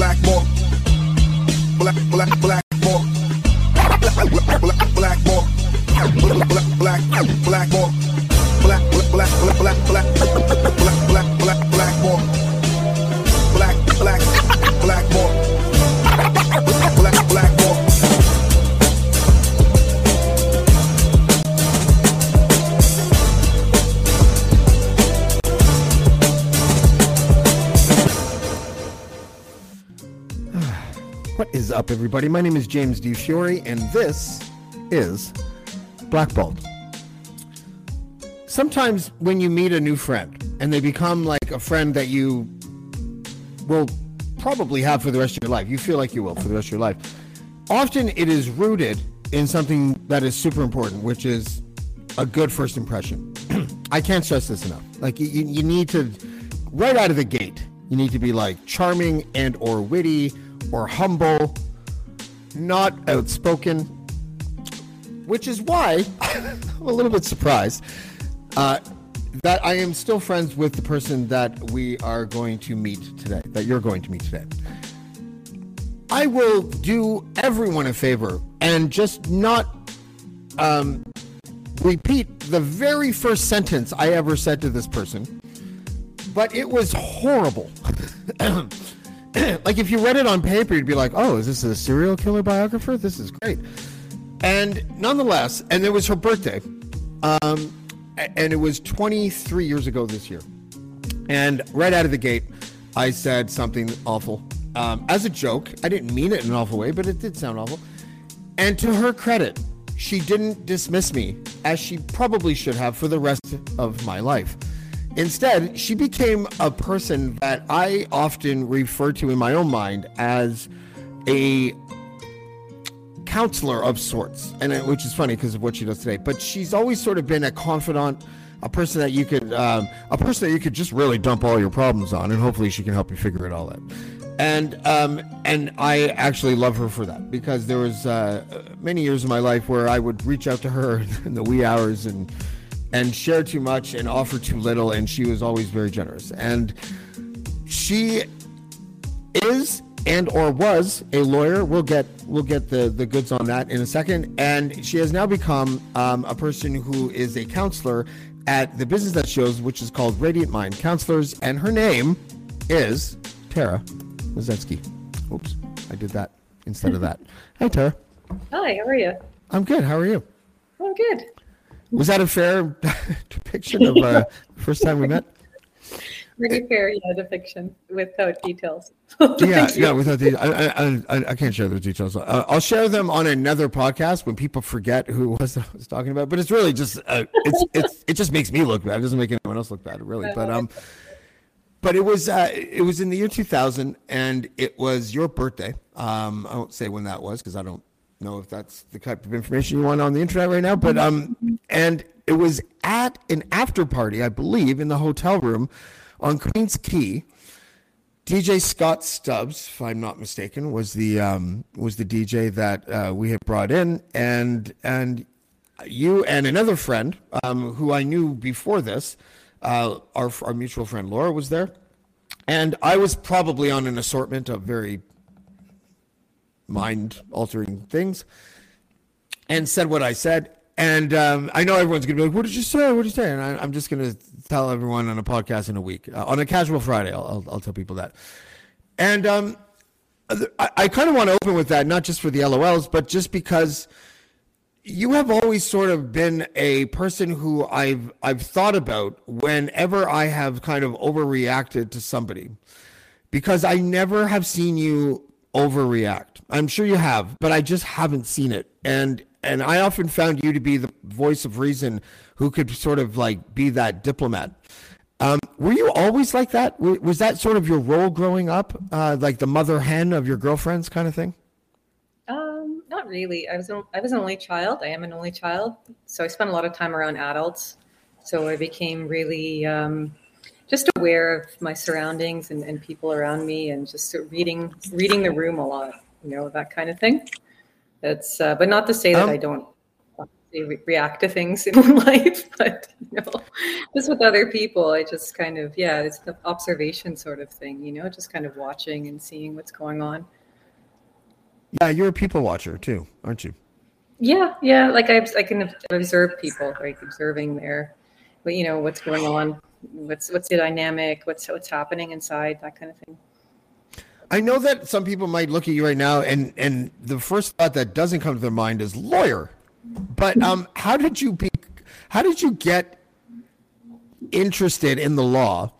Blackmore. Black, black, black Blackmore. Black, black, black, Blackmore. Black, black, black, Blackmore. Black, black, black, black, black, black, black, black, What is up, everybody? My name is James Di Fiore, and this is Blackballed. Sometimes when you meet a new friend and they become like a friend that you will probably have for the rest of your life, you feel like you will for the rest of your life. Often it is rooted in something that is super important, which is a good first impression. I can't stress this enough. Like you, you need to, right out of the gate, you need to be like charming and or witty or humble, not outspoken, which is why I'm a little bit surprised uh, that I am still friends with the person that we are going to meet today, that you're going to meet today. I will do everyone a favor and just not um, repeat the very first sentence I ever said to this person, but it was horrible. like if you read it on paper, you'd be like, "Oh, is this a serial killer biographer? This is great." And nonetheless, and it was her birthday, um, and it was 23 years ago this year. And right out of the gate, I said something awful um, as a joke. I didn't mean it in an awful way, but it did sound awful. And to her credit, she didn't dismiss me as she probably should have for the rest of my life. Instead, she became a person that I often refer to in my own mind as a counselor of sorts, and it, which is funny because of what she does today. But she's always sort of been a confidant, a person that you could, um, a person that you could just really dump all your problems on, and hopefully she can help you figure it all out. And um, and I actually love her for that because there was uh, many years of my life where I would reach out to her in the wee hours and and share too much and offer too little, and she was always very generous. And she is and or was a lawyer. We'll get we'll get the the goods on that in a second. And she has now become um, a person who is a counselor at the business that shows, which is called Radiant Mind Counselors, and her name is Tara Mazetsky. Oops, I did that instead of that. Hi, Tara. Hi, how are you? I'm good. How are you? I'm good. Was that a fair depiction of uh, first time we met? Pretty fair, yeah, depiction without details. yeah, yeah. Without the, I, I, I, I can't share those details. Uh, I'll share them on another podcast when people forget who it was I was talking about. But it's really just, uh, it's, it's, it just makes me look bad. It doesn't make anyone else look bad, really. But um, but it was, uh, it was in the year 2000, and it was your birthday. Um, I won't say when that was because I don't know if that's the type of information you want on the internet right now. But um, and it was at an after party, I believe, in the hotel room on Queens Quay. DJ Scott Stubbs, if I'm not mistaken, was the um, was the DJ that uh, we had brought in, and and you and another friend um, who I knew before this, uh, our our mutual friend Laura was there, and I was probably on an assortment of very mind altering things, and said what I said. And um, I know everyone's gonna be like, "What did you say? What did you say?" And I, I'm just gonna tell everyone on a podcast in a week, uh, on a casual Friday. I'll, I'll, I'll tell people that. And um, I, I kind of want to open with that, not just for the LOLs, but just because you have always sort of been a person who I've I've thought about whenever I have kind of overreacted to somebody, because I never have seen you overreact. I'm sure you have, but I just haven't seen it. And and I often found you to be the voice of reason who could sort of like be that diplomat. Um, were you always like that? Was that sort of your role growing up, uh, like the mother hen of your girlfriends, kind of thing? Um, not really. I was an, I was an only child. I am an only child, so I spent a lot of time around adults. So I became really um, just aware of my surroundings and, and people around me, and just reading reading the room a lot. You know that kind of thing. That's uh, but not to say that Um, I don't re- react to things in life, but you know, just with other people, I just kind of yeah, it's the observation sort of thing. You know, just kind of watching and seeing what's going on. Yeah, you're a people watcher too, aren't you? Yeah, yeah. Like I, I can observe people, like observing their, but you know what's going on, what's what's the dynamic, what's what's happening inside, that kind of thing. I know that some people might look at you right now, and and the first thought that doesn't come to their mind is lawyer. But um, how did you be? How did you get interested in the law?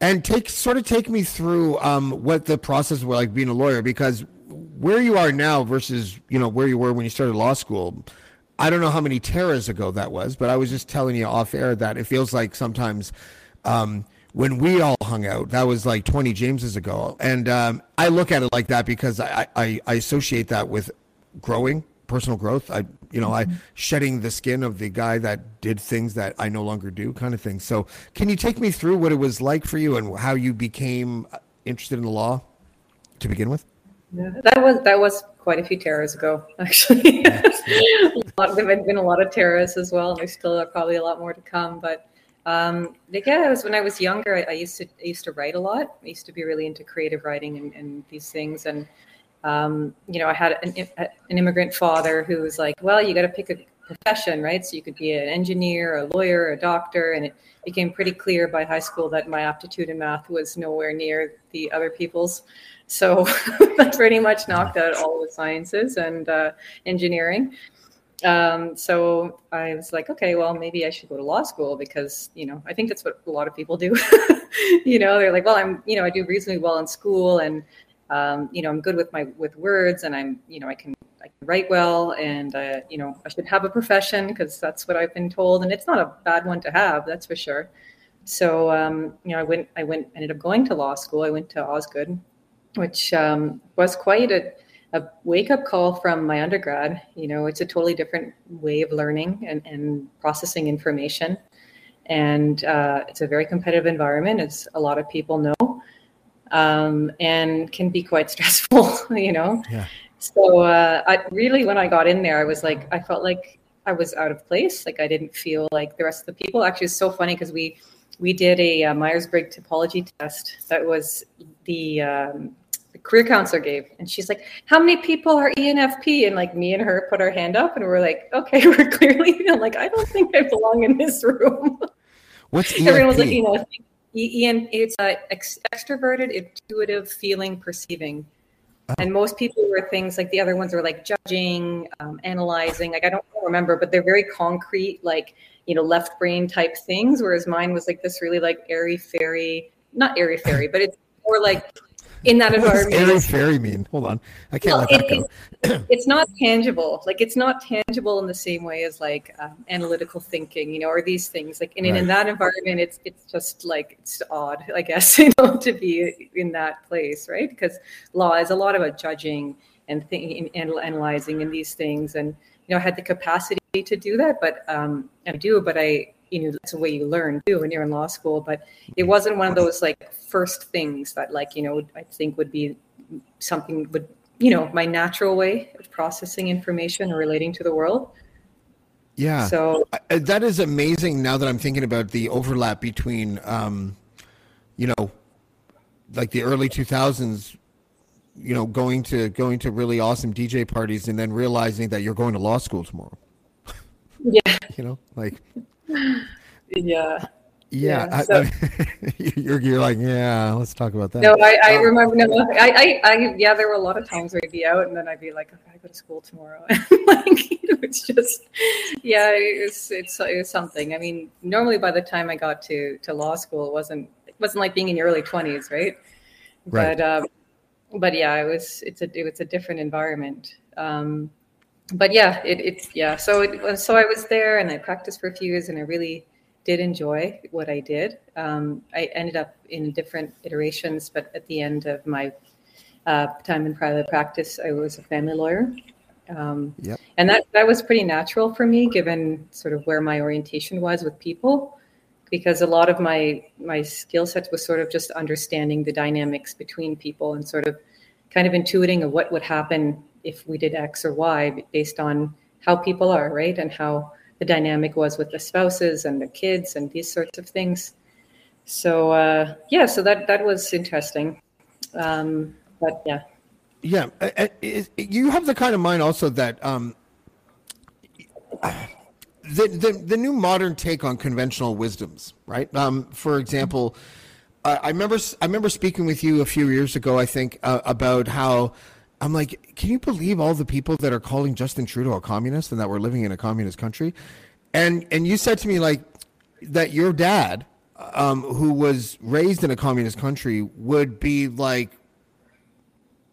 And take sort of take me through um, what the process was like being a lawyer, because where you are now versus you know where you were when you started law school. I don't know how many terras ago that was, but I was just telling you off air that it feels like sometimes um, when we all hung out, that was like 20 Jameses ago. And um, I look at it like that because I, I, I associate that with growing, personal growth. I, you know, I shedding the skin of the guy that did things that I no longer do kind of thing. So can you take me through what it was like for you and how you became interested in the law to begin with? Yeah, that was that was quite a few terrors ago, actually. a lot, there have been a lot of terrors as well, and there's still probably a lot more to come. But um, yeah, it was when I was younger. I, I used to I used to write a lot. I used to be really into creative writing and, and these things. And um, you know, I had an, an immigrant father who was like, "Well, you got to pick a profession, right? So you could be an engineer, a lawyer, a doctor." And it became pretty clear by high school that my aptitude in math was nowhere near the other people's. So that pretty much knocked out all the sciences and uh, engineering. Um, so I was like, okay, well, maybe I should go to law school because, you know, I think that's what a lot of people do. you know, they're like, well, I'm, you know, I do reasonably well in school and, um, you know, I'm good with my, with words and I'm, you know, I can, I can write well and, uh, you know, I should have a profession because that's what I've been told. And it's not a bad one to have, that's for sure. So, um, you know, I went, I went, ended up going to law school. I went to Osgoode which um, was quite a, a wake up call from my undergrad. You know, it's a totally different way of learning and, and processing information. And uh, it's a very competitive environment, as a lot of people know, um, and can be quite stressful, you know. Yeah. So, uh, I really, when I got in there, I was like, I felt like I was out of place. Like I didn't feel like the rest of the people. Actually, it's so funny because we we did a uh, Myers-Briggs typology test that was the um, the career counselor gave. And she's like how many people are enfp and like me and her put our hand up and we're like okay we're clearly I'm like i don't think i belong in this room. What's everyone was like you know en it's a ex- extroverted intuitive feeling perceiving. And most people were things like the other ones were like judging um, analyzing like i don't remember but they're very concrete like you know left brain type things whereas mine was like this really like airy fairy not airy fairy but it's more like in that What does environment airy fairy mean? Hold on, I can't well, let that it- go. it's, it's not tangible. Like it's not tangible in the same way as like um, analytical thinking, you know, or these things. Like, and in- in that environment, it's it's just like it's odd, I guess, you know, to be in that place, right? Because law is a lot about judging and thinking and analyzing and these things, and you know, I had the capacity to do that, but um, I do, but I. You know, that's the way you learn too when you're in law school. But it wasn't one of those like first things that, like, you know, I think would be something would you know my natural way of processing information or relating to the world Yeah. so that is amazing now that I'm thinking about the overlap between, um, you know, like the early 2000s, you know, going to going to really awesome DJ parties and then realizing that you're going to law school tomorrow. yeah You know, like yeah yeah, Yeah, I- so- you're you're like yeah. Let's talk about that. no i, I remember no I, I i yeah there were a lot of times where i'd be out and then i'd be like okay i go to school tomorrow like it was just yeah it's it's it was something i mean normally by the time i got to to law school it wasn't it wasn't like being in your early 20s right Right. but um but yeah it was it's a it was a different environment um but yeah it, it's yeah so it so i was there and i practiced for a few years and i really did enjoy what I did. Um, I ended up in different iterations, but at the end of my uh, time in private practice, I was a family lawyer. Um, Yep. And that, that was pretty natural for me, given sort of where my orientation was with people, because a lot of my my skill set was sort of just understanding the dynamics between people and sort of kind of intuiting of what would happen if we did X or Y based on how people are, right, and how the dynamic was with the spouses and the kids and these sorts of things. So uh, yeah, so that that was interesting. Um, but yeah, Yeah, you have the kind of mind also that um, the, the the new modern take on conventional wisdoms, right? Um, for example, I, remember I remember speaking with you a few years ago, I think, uh, about how I'm like, can you believe all the people that are calling Justin Trudeau a communist and that we're living in a communist country? And and you said to me like that your dad, um, who was raised in a communist country, would be like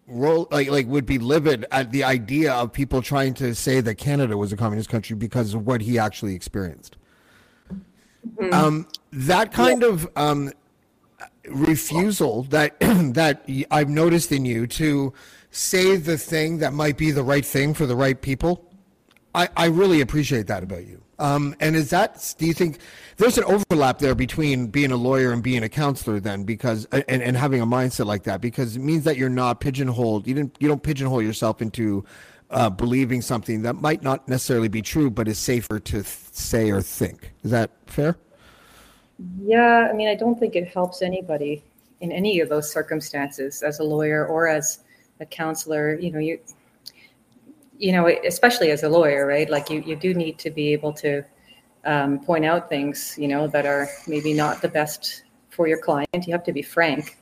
roll like like would be livid at the idea of people trying to say that Canada was a communist country because of what he actually experienced. Um, that kind of um, refusal that that I've noticed in you to say the thing that might be the right thing for the right people. I, I really appreciate that about you. Um, and is that do you think there's an overlap there between being a lawyer and being a counselor then because and, and having a mindset like that because it means that you're not pigeonholed you didn't you don't pigeonhole yourself into uh, believing something that might not necessarily be true but is safer to th- say or think is that fair yeah. I mean, I don't think it helps anybody in any of those circumstances as a lawyer or as a counselor. You know, you you know, especially as a lawyer, right? Like you you do need to be able to um, point out things, you know, that are maybe not the best for your client. You have to be frank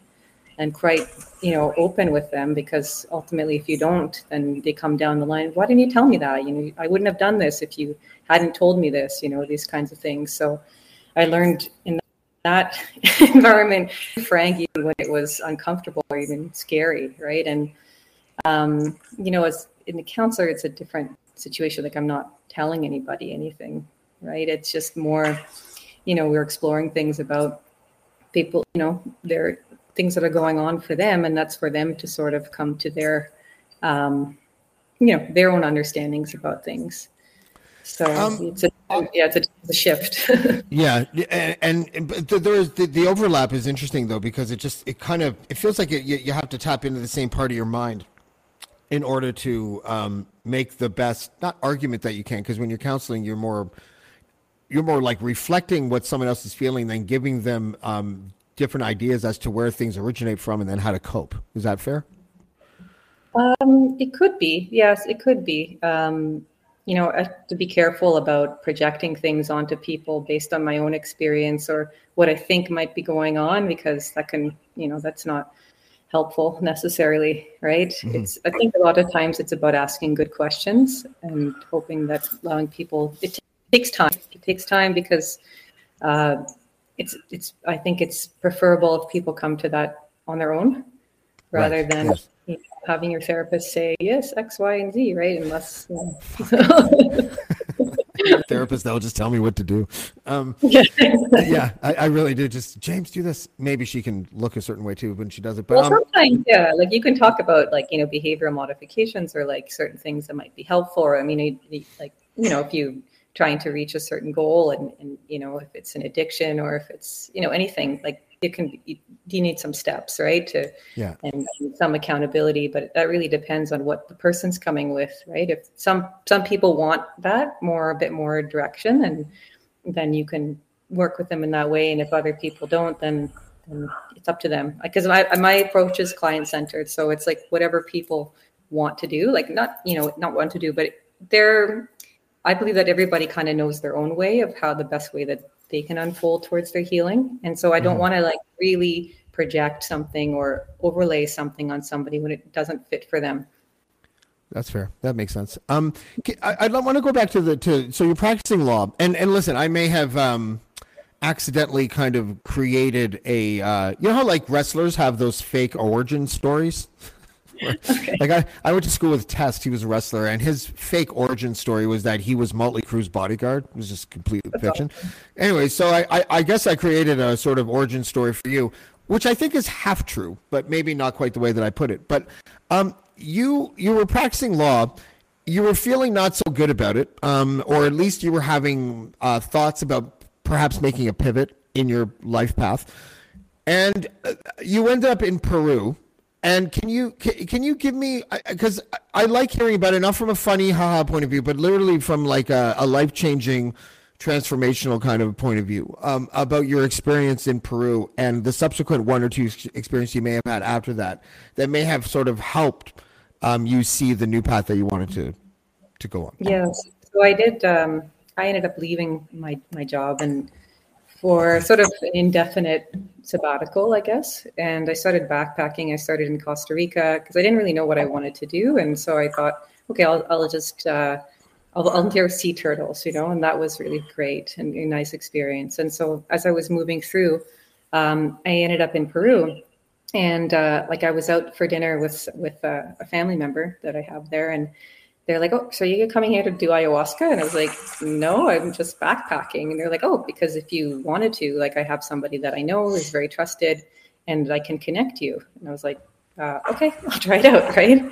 and quite, you know, open with them because ultimately, if you don't, then they come down the line. Why didn't you tell me that? You know, I wouldn't have done this if you hadn't told me this. You know, these kinds of things. So, I learned in that environment, frank, even when it was uncomfortable or even scary, right? And um, you know, as in the counselor, it's a different situation. Like I'm not telling anybody anything, right? It's just more, you know, we're exploring things about people, you know, their things that are going on for them, and that's for them to sort of come to their, um, you know, their own understandings about things. So Um, it's a yeah, it's a, it's a shift. Yeah, and, and but there is the, the overlap is interesting though because it just it kind of it feels like it, you, you have to tap into the same part of your mind in order to um, make the best not argument that you can because when you're counseling you're more you're more like reflecting what someone else is feeling than giving them um, different ideas as to where things originate from and then how to cope. Is that fair? Um, it could be, yes, it could be. Um, you know, I have to be careful about projecting things onto people based on my own experience or what I think might be going on because that can, you know, that's not helpful necessarily, right? It's I think a lot of times it's about asking good questions and hoping that allowing people it t- takes time. It takes time because uh, it's it's I think it's preferable if people come to that on their own rather Right, than yes. Having your therapist say yes X Y and Z, right? Unless you know. Therapist, they'll just tell me what to do. Um, yeah. I, I really do. Just James, do this. Maybe she can look a certain way too when she does it. But Well, um, sometimes, yeah, like you can talk about like you know behavioral modifications or like certain things that might be helpful. Or I mean, like you know, if you trying to reach a certain goal, and and you know, if it's an addiction or if it's you know anything, like it can be, you need some steps, right, to yeah, and, and some accountability. But that really depends on what the person's coming with, right? If some some people want that more, a bit more direction, and then you can work with them in that way. And if other people don't, then, then it's up to them. Because my my approach is client centered, so it's like whatever people want to do, like not you know not want to do, but they're. I believe that everybody kind of knows their own way of how the best way that they can unfold towards their healing, and so I don't want to like really project something or overlay something on somebody when it doesn't fit for them. that's fair. That makes sense. Um, I, I want to go back to the to so you're practicing law, and and listen, I may have um accidentally kind of created a uh, you know how like wrestlers have those fake origin stories. okay. Like I, I went to school with Test. He was a wrestler, and his fake origin story was that he was Motley Crue's bodyguard. It was just complete That's fiction. Awesome. Anyway, so I, I, I guess I created a sort of origin story for you, which I think is half true, but maybe not quite the way that I put it. But um, you you were practicing law. You were feeling not so good about it, um, or at least you were having uh, thoughts about perhaps making a pivot in your life path and uh, you end up in Peru. And can you can, can you give me because I, I, like hearing about it not from a funny haha point of view, but literally from like a, a life changing, transformational kind of point of view um, about your experience in Peru and the subsequent one or two experience you may have had after that that may have sort of helped um, you see the new path that you wanted to to go on. Yes, so I did. Um, I ended up leaving my my job and for sort of an indefinite sabbatical, I guess. And I started backpacking. I started in Costa Rica because I didn't really know what I wanted to do. And so I thought, okay, I'll, I'll just, uh, I'll volunteer with sea turtles, you know, and that was really great and a nice experience. And so as I was moving through, um, I ended up in Peru. And uh, like I was out for dinner with with uh, a family member that I have there, and they're like, oh, so you're coming here to do ayahuasca? And I was like, no, I'm just backpacking. And they're like, oh, because if you wanted to, like, I have somebody that I know is very trusted and I can connect you. And I was like, uh, okay, I'll try it out. Right.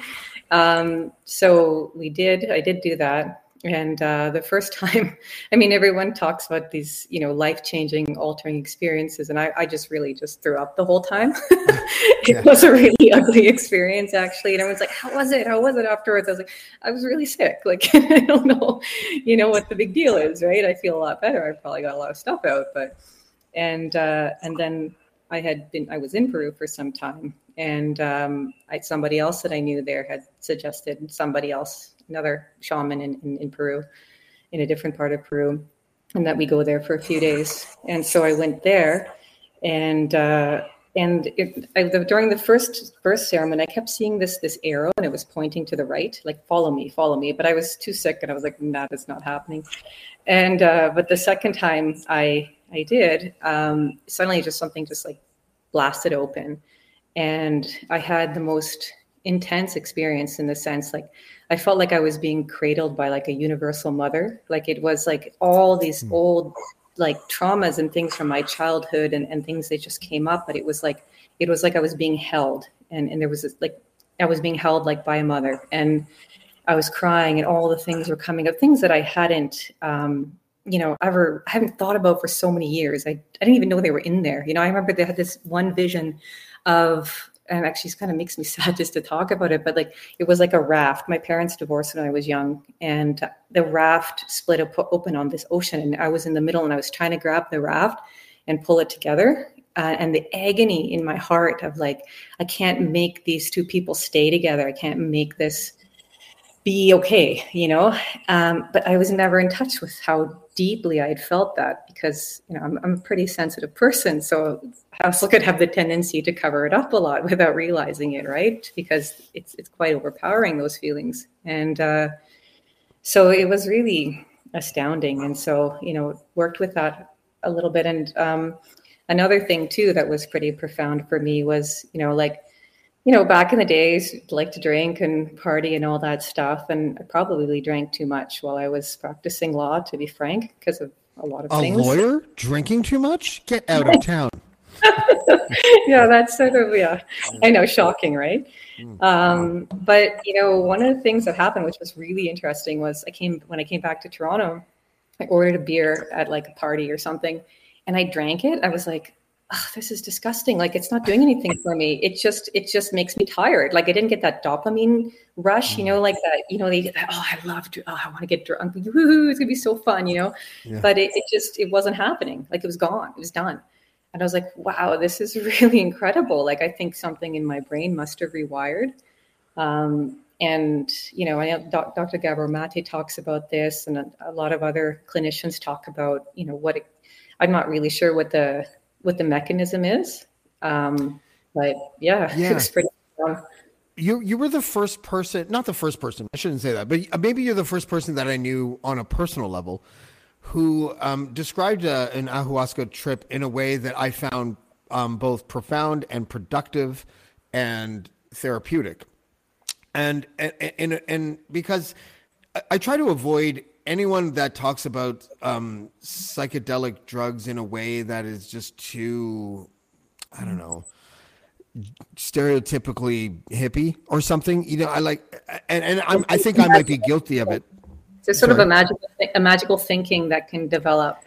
Um, so we did, I did do that. And uh, the first time, I mean, everyone talks about these, you know, life changing, altering experiences. And I, I, just really just threw up the whole time. it yeah. was a really ugly experience, actually. And everyone's like, how was it? How was it afterwards? I was like, I was really sick. Like, I don't know, you know, what the big deal is, right? I feel a lot better. I probably got a lot of stuff out. But, and, uh, and then I had been, I was in Peru for some time. And um, I, somebody else that I knew there had suggested somebody else another shaman in, in, in Peru, in a different part of Peru, and that we go there for a few days. And so I went there, and uh, and it, I, the, during the first first ceremony, I kept seeing this this arrow, and it was pointing to the right, like follow me, follow me. But I was too sick, and I was like, that is not happening. And uh, but the second time I I did, um, suddenly just something just like blasted open, and I had the most intense experience in the sense like I felt like I was being cradled by like a universal mother. Like it was like all these mm. old like traumas and things from my childhood and, and things that just came up, but it was like it was like I was being held and, and there was this, like I was being held like by a mother and I was crying and all the things were coming up, things that I hadn't um, you know, ever I haven't thought about for so many years. I, I didn't even know they were in there. You know, I remember they had this one vision of and actually kind of makes me sad just to talk about it but like it was like a raft. My parents divorced when i was young and the raft split open on this ocean and i was in the middle and i was trying to grab the raft and pull it together uh, and the agony in my heart of like i can't make these two people stay together. I can't make this be okay you know? Um, but i was never in touch with how deeply I had felt that because you know I'm, I'm, a pretty sensitive person, so I also could have the tendency to cover it up a lot without realizing it, right? Because it's it's quite overpowering those feelings, and uh, so it was really astounding. And so you know worked with that a little bit, and um, another thing too that was pretty profound for me was you know like you know, back in the days, like to drink and party and all that stuff. And I probably drank too much while I was practicing law, to be frank, because of a lot of a things. A lawyer drinking too much? Get out of town. yeah, that's sort of yeah. I know, shocking, right? Hmm. Um, but you know, one of the things that happened, which was really interesting, was I came when I came back to Toronto, I ordered a beer at like a party or something, and I drank it. I was like, oh, this is disgusting. Like it's not doing anything for me. It just it just makes me tired. Like I didn't get that dopamine rush, you know, mm. like that, you know, they get that, oh, I love to, oh, I want to get drunk. Woo-hoo, it's gonna be so fun, you know. Yeah. But it, it just it wasn't happening. Like it was gone. It was done. And I was like, wow, this is really incredible. Like I think something in my brain must have rewired. Um, and you know, I know Dr. Gabor Mate talks about this, and a, a lot of other clinicians talk about, you know, what it, I'm not really sure what the what the mechanism is. Um, but yeah, yeah. it's pretty. you you were the first person, not the first person. I shouldn't say that, but maybe you're the first person that I knew on a personal level who um, described a, an ayahuasca trip in a way that I found um, both profound and productive and therapeutic. and and and, and because I, I try to avoid anyone that talks about um, psychedelic drugs in a way that is just too, I don't know, stereotypically hippie or something. You know, I like, and, and I'm, I think I might be guilty of it. There's sort of a magical, a magical thinking that can develop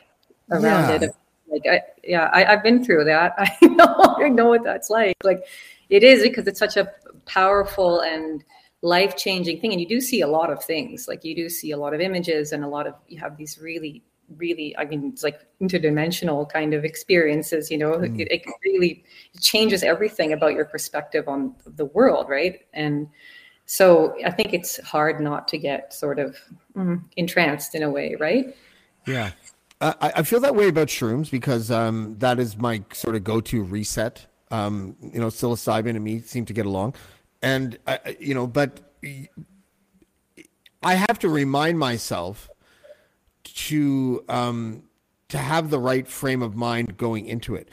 around Yeah. it. Like, I, yeah, I, I've been through that. I know, I know what that's like. Like, it is because it's such a powerful and life changing thing, and you do see a lot of things. Like, you do see a lot of images and a lot of you have these really, really. I mean, it's like interdimensional kind of experiences. You know, it, it really changes everything about your perspective on the world, right? And so I think it's hard not to get sort of mm, entranced in a way, right? Yeah. I, I feel that way about shrooms because um, that is my sort of go-to reset. Um, you know, psilocybin and me seem to get along, and I, I- you know, but I have to remind myself to um, to have the right frame of mind going into it.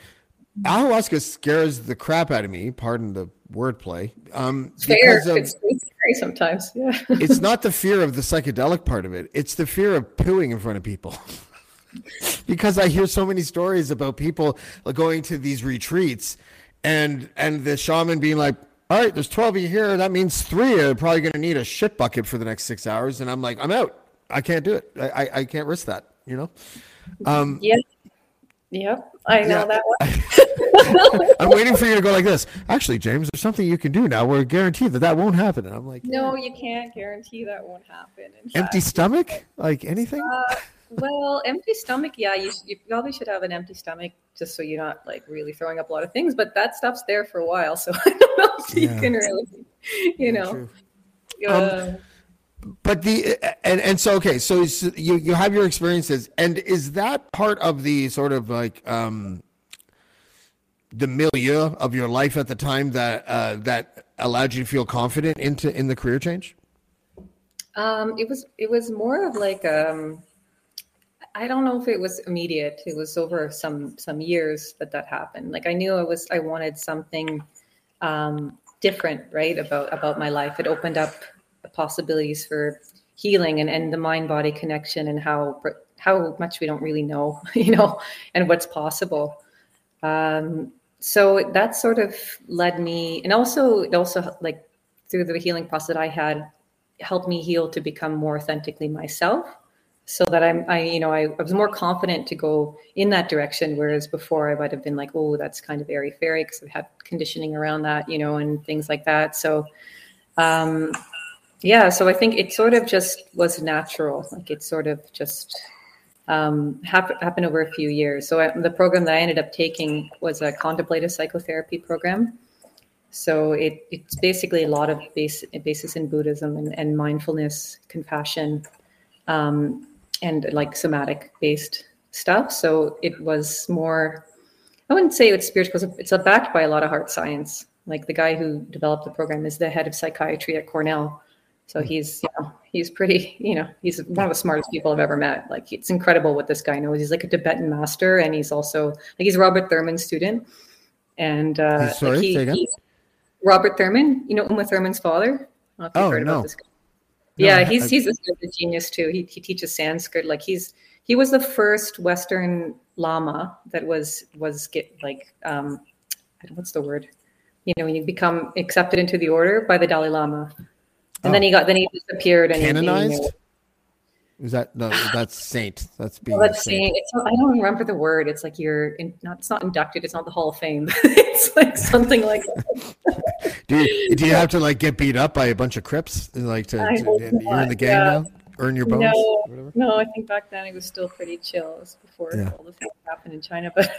Ayahuasca scares the crap out of me. Pardon the wordplay. Um, Fair. of- It's, it's scary sometimes. Yeah. it's not the fear of the psychedelic part of it. It's the fear of pooing in front of people. because I hear so many stories about people going to these retreats and and the shaman being like, "All right, there's 12 of you here. That means three are probably going to need a shit bucket for the next six hours." And I'm like, "I'm out. I can't do it. I I, I can't risk that." You know. Um, yeah. Yep. I know Yeah. that one. I'm waiting for you to go like this. Actually, James, there's something you can do now. We're guaranteed that that won't happen. And I'm like, No, you can't guarantee that won't happen. Empty stomach, like anything. Uh, well, empty stomach, yeah, you, you probably should have an empty stomach just so you're not like really throwing up a lot of things. But that stuff's there for a while, so I don't know if Yeah. you can really, you know. Uh, but the and and so okay so you you have your experiences and is that part of the sort of like um the milieu of your life at the time that uh that allowed you to feel confident into in the career change Um, it was it was more of like um, I don't know if it was immediate. It was over some some years that that happened. Like I knew I was I wanted something um, different, right? About about my life. It opened up possibilities for healing and, and the mind body connection and how how much we don't really know, you know, and what's possible. Um, so that sort of led me, and also it also like through the healing process that I had helped me heal to become more authentically myself so that I'm, I, you know, I, I was more confident to go in that direction. Whereas before I might have been like, oh, that's kind of airy fairy because I've had conditioning around that, you know, and things like that. So, um, yeah, so I think it sort of just was natural. Like it sort of just um, hap- happened over a few years. So I, the program that I ended up taking was a contemplative psychotherapy program. So it, it's basically a lot of base, basis in Buddhism and, and mindfulness, compassion, um, and like somatic based stuff. So it was more, I wouldn't say it's spiritual because it's backed by a lot of heart science. Like the guy who developed the program is the head of psychiatry at Cornell. So he's, you know, he's pretty, you know, he's one of the smartest people I've ever met. Like it's incredible what this guy knows. He's like a Tibetan master, and he's also like he's Robert Thurman's student. And uh, sorry, like he, he- Robert Thurman, you know Uma Thurman's father. I don't know if you've Oh, heard about no. This guy. No, yeah, he's I- he's a genius too. He he teaches Sanskrit. Like he's he was the first Western Lama that was was get like um, what's the word? You know, when you become accepted into the order by the Dalai Lama, and then Oh. he got then he disappeared and he- he, you know, canonized is that no that's saint that's being well, let's see. It's I don't remember the word. It's like you're in, not. It's not inducted. It's not the Hall of Fame. it's like something like do you, do you have to like get beat up by a bunch of crips like to, to- you're in the gang yeah. now earn your bones No, no, I think back then it was still pretty chill. It was before Yeah. all the things happened in China, but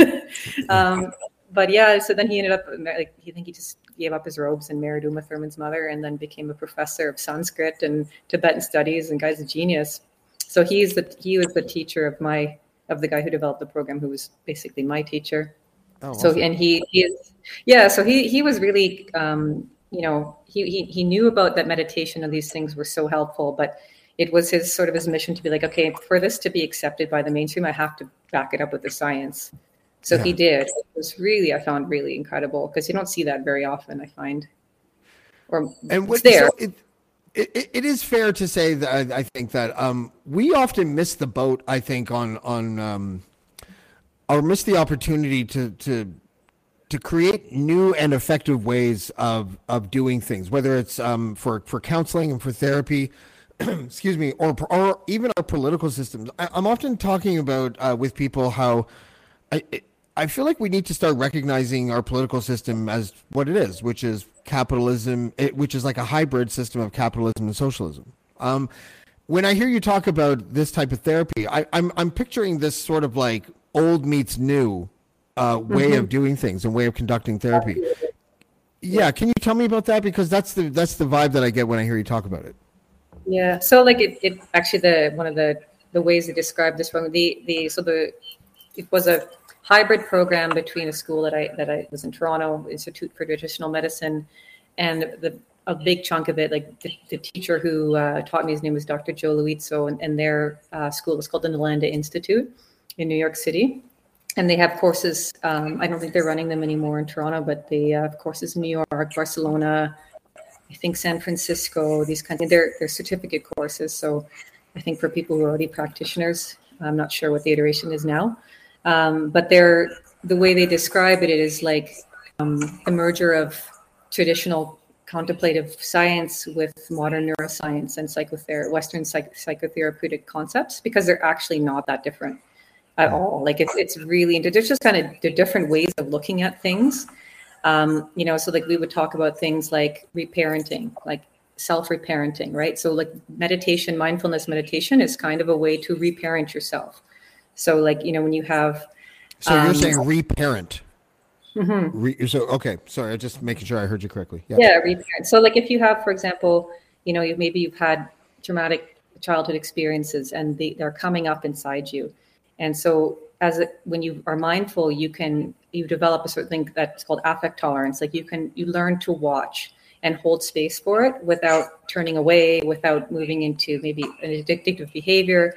um, but yeah. So then he ended up like he think he just gave up his robes and married Uma Thurman's mother, and then became a professor of Sanskrit and Tibetan studies. And guy's a genius. So he's the he was the teacher of my of the guy who developed the program, who was basically my teacher. oh, So awesome. and he, he is yeah. So he he was really um, you know he, he he knew about that meditation and these things were so helpful, but it was his sort of his mission to be like, okay, for this to be accepted by the mainstream, I have to back it up with the science. So he did. It was really I found really incredible because you don't see that very often. I find. or And what, there. so it, it, it is fair to say that I, I think that um, we often miss the boat. I think on on um, or miss the opportunity to to to create new and effective ways of of doing things, whether it's um, for for counseling and for therapy. excuse me, or or even our political systems. I, I'm often talking about uh, with people how I I feel like we need to start recognizing our political system as what it is, which is capitalism, it, which is like a hybrid system of capitalism and socialism. Um, when I hear you talk about this type of therapy, I, I'm I'm picturing this sort of like old meets new uh, way of doing things and way of conducting therapy. Yeah, can you tell me about that? Because that's the that's the vibe that I get when I hear you talk about it. Yeah. So like it, it actually the one of the the ways they describe this one the the so the it was a hybrid program between a school that I that I was in Toronto Institute for Traditional Medicine and the a big chunk of it like the, the teacher who uh, taught me his name was Dr. Joe Loizzo and, and their uh, school was called the Nalanda Institute in New York City and they have courses um, I don't think they're running them anymore in Toronto but they have courses in New York Barcelona I think San Francisco, these kinds of they're, they're certificate courses. So I think for people who are already practitioners, I'm not sure what the iteration is now. Um, but they're the way they describe it, it is like um, a merger of traditional contemplative science with modern neuroscience and psychother- Western psych- psychotherapeutic concepts because they're actually not that different at all. Like it's it's really there's just kind of the different ways of looking at things. Um, you know, so like we would talk about things like reparenting, like self-reparenting, right? So like meditation, mindfulness meditation is kind of a way to reparent yourself. So like, you know, when you have So you're Um, saying reparent. Re, so okay, sorry, I'm just making sure I heard you correctly. Yeah. yeah reparent so like if you have for example you know you maybe you've had traumatic childhood experiences and they, they're coming up inside you and so as a, when you are mindful you can you develop a certain thing that's called affect tolerance like you can you learn to watch and hold space for it without turning away without moving into maybe an addictive behavior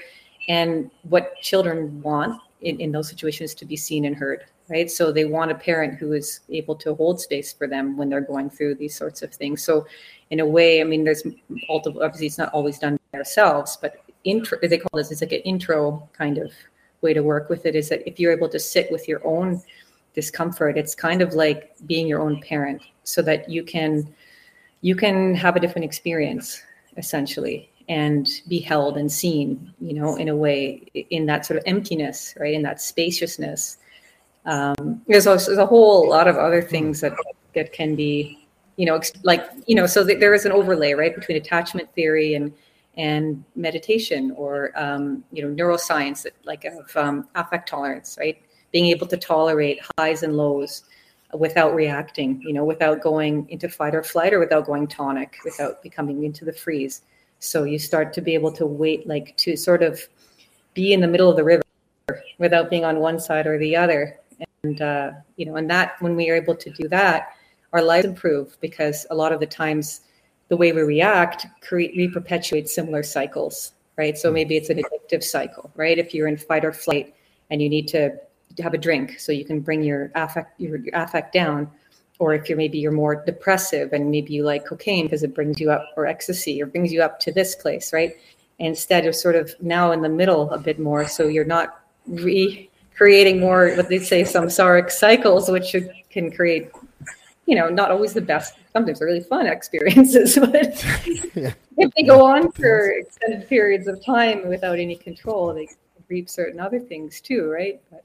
and what children want in, in those situations to be seen and heard right? So they want a parent who is able to hold space for them when they're going through these sorts of things. So in a way i mean there's obviously it's not always done by ourselves but intro they call this it's like an intro kind of way to work with it is that if you're able to sit with your own discomfort it's kind of like being your own parent so that you can you can have a different experience essentially and be held and seen you know in a way in that sort of emptiness right in that spaciousness. Um, there's, also, there's a whole lot of other things that that can be you know like you know so th- there is an overlay right between attachment theory and and meditation or um, you know neuroscience that like of um, affect tolerance right? Being able to tolerate highs and lows without reacting you know without going into fight or flight or without going tonic without becoming into the freeze so you start to be able to wait like to sort of be in the middle of the river without being on one side or the other. And uh, you know and that when we are able to do that our lives improve because a lot of the times the way we react create re-perpetuate similar cycles right? So maybe it's an addictive cycle right? If you're in fight or flight and you need to have a drink so you can bring your affect your, your affect down or if you're maybe you're more depressive and maybe you like cocaine because it brings you up or ecstasy or brings you up to this place right? Instead of sort of now in the middle a bit more so you're not recreating more what they say samsaric cycles which should, can create you know not always the best sometimes really fun experiences but Yeah. if they go on for extended periods of time without any control they reap certain other things too right? But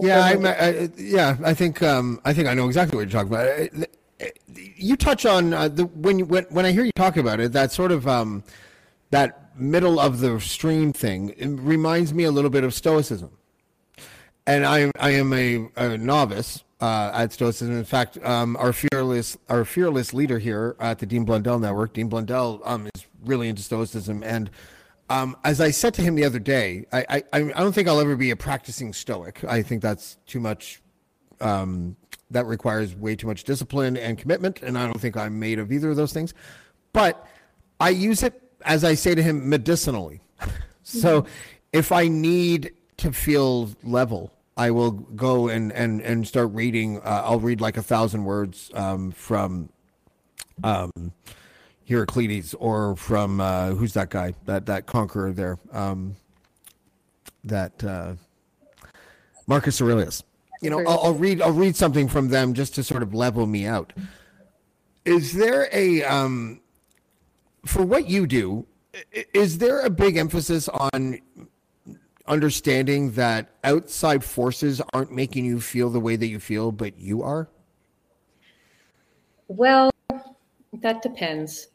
Yeah, I, I, yeah, I think um, I think I know exactly what you're talking about. You touch on uh, the when you when, when I hear you talk about it, that sort of um, that middle of the stream thing reminds me a little bit of Stoicism, and I I am a, a novice uh, at Stoicism. In fact, um, our fearless our fearless leader here at the Dean Blundell Network, Dean Blundell, um, is really into Stoicism and. Um, as I said to him the other day, I, I, I don't think I'll ever be a practicing Stoic. I think that's too much. Um, that requires way too much discipline and commitment, and I don't think I'm made of either of those things. But I use it, as I say to him, medicinally. so if I need to feel level, I will go and and and start reading. Uh, I'll read like a thousand words um, from. Um, Heraclides or from uh, who's that guy that that conqueror there um, that uh, Marcus Aurelius. You know, I'll, I'll read I'll read something from them just to sort of level me out. Is there a um, for what you do? Is there a big emphasis on understanding that outside forces aren't making you feel the way that you feel, but you are? Well, that depends.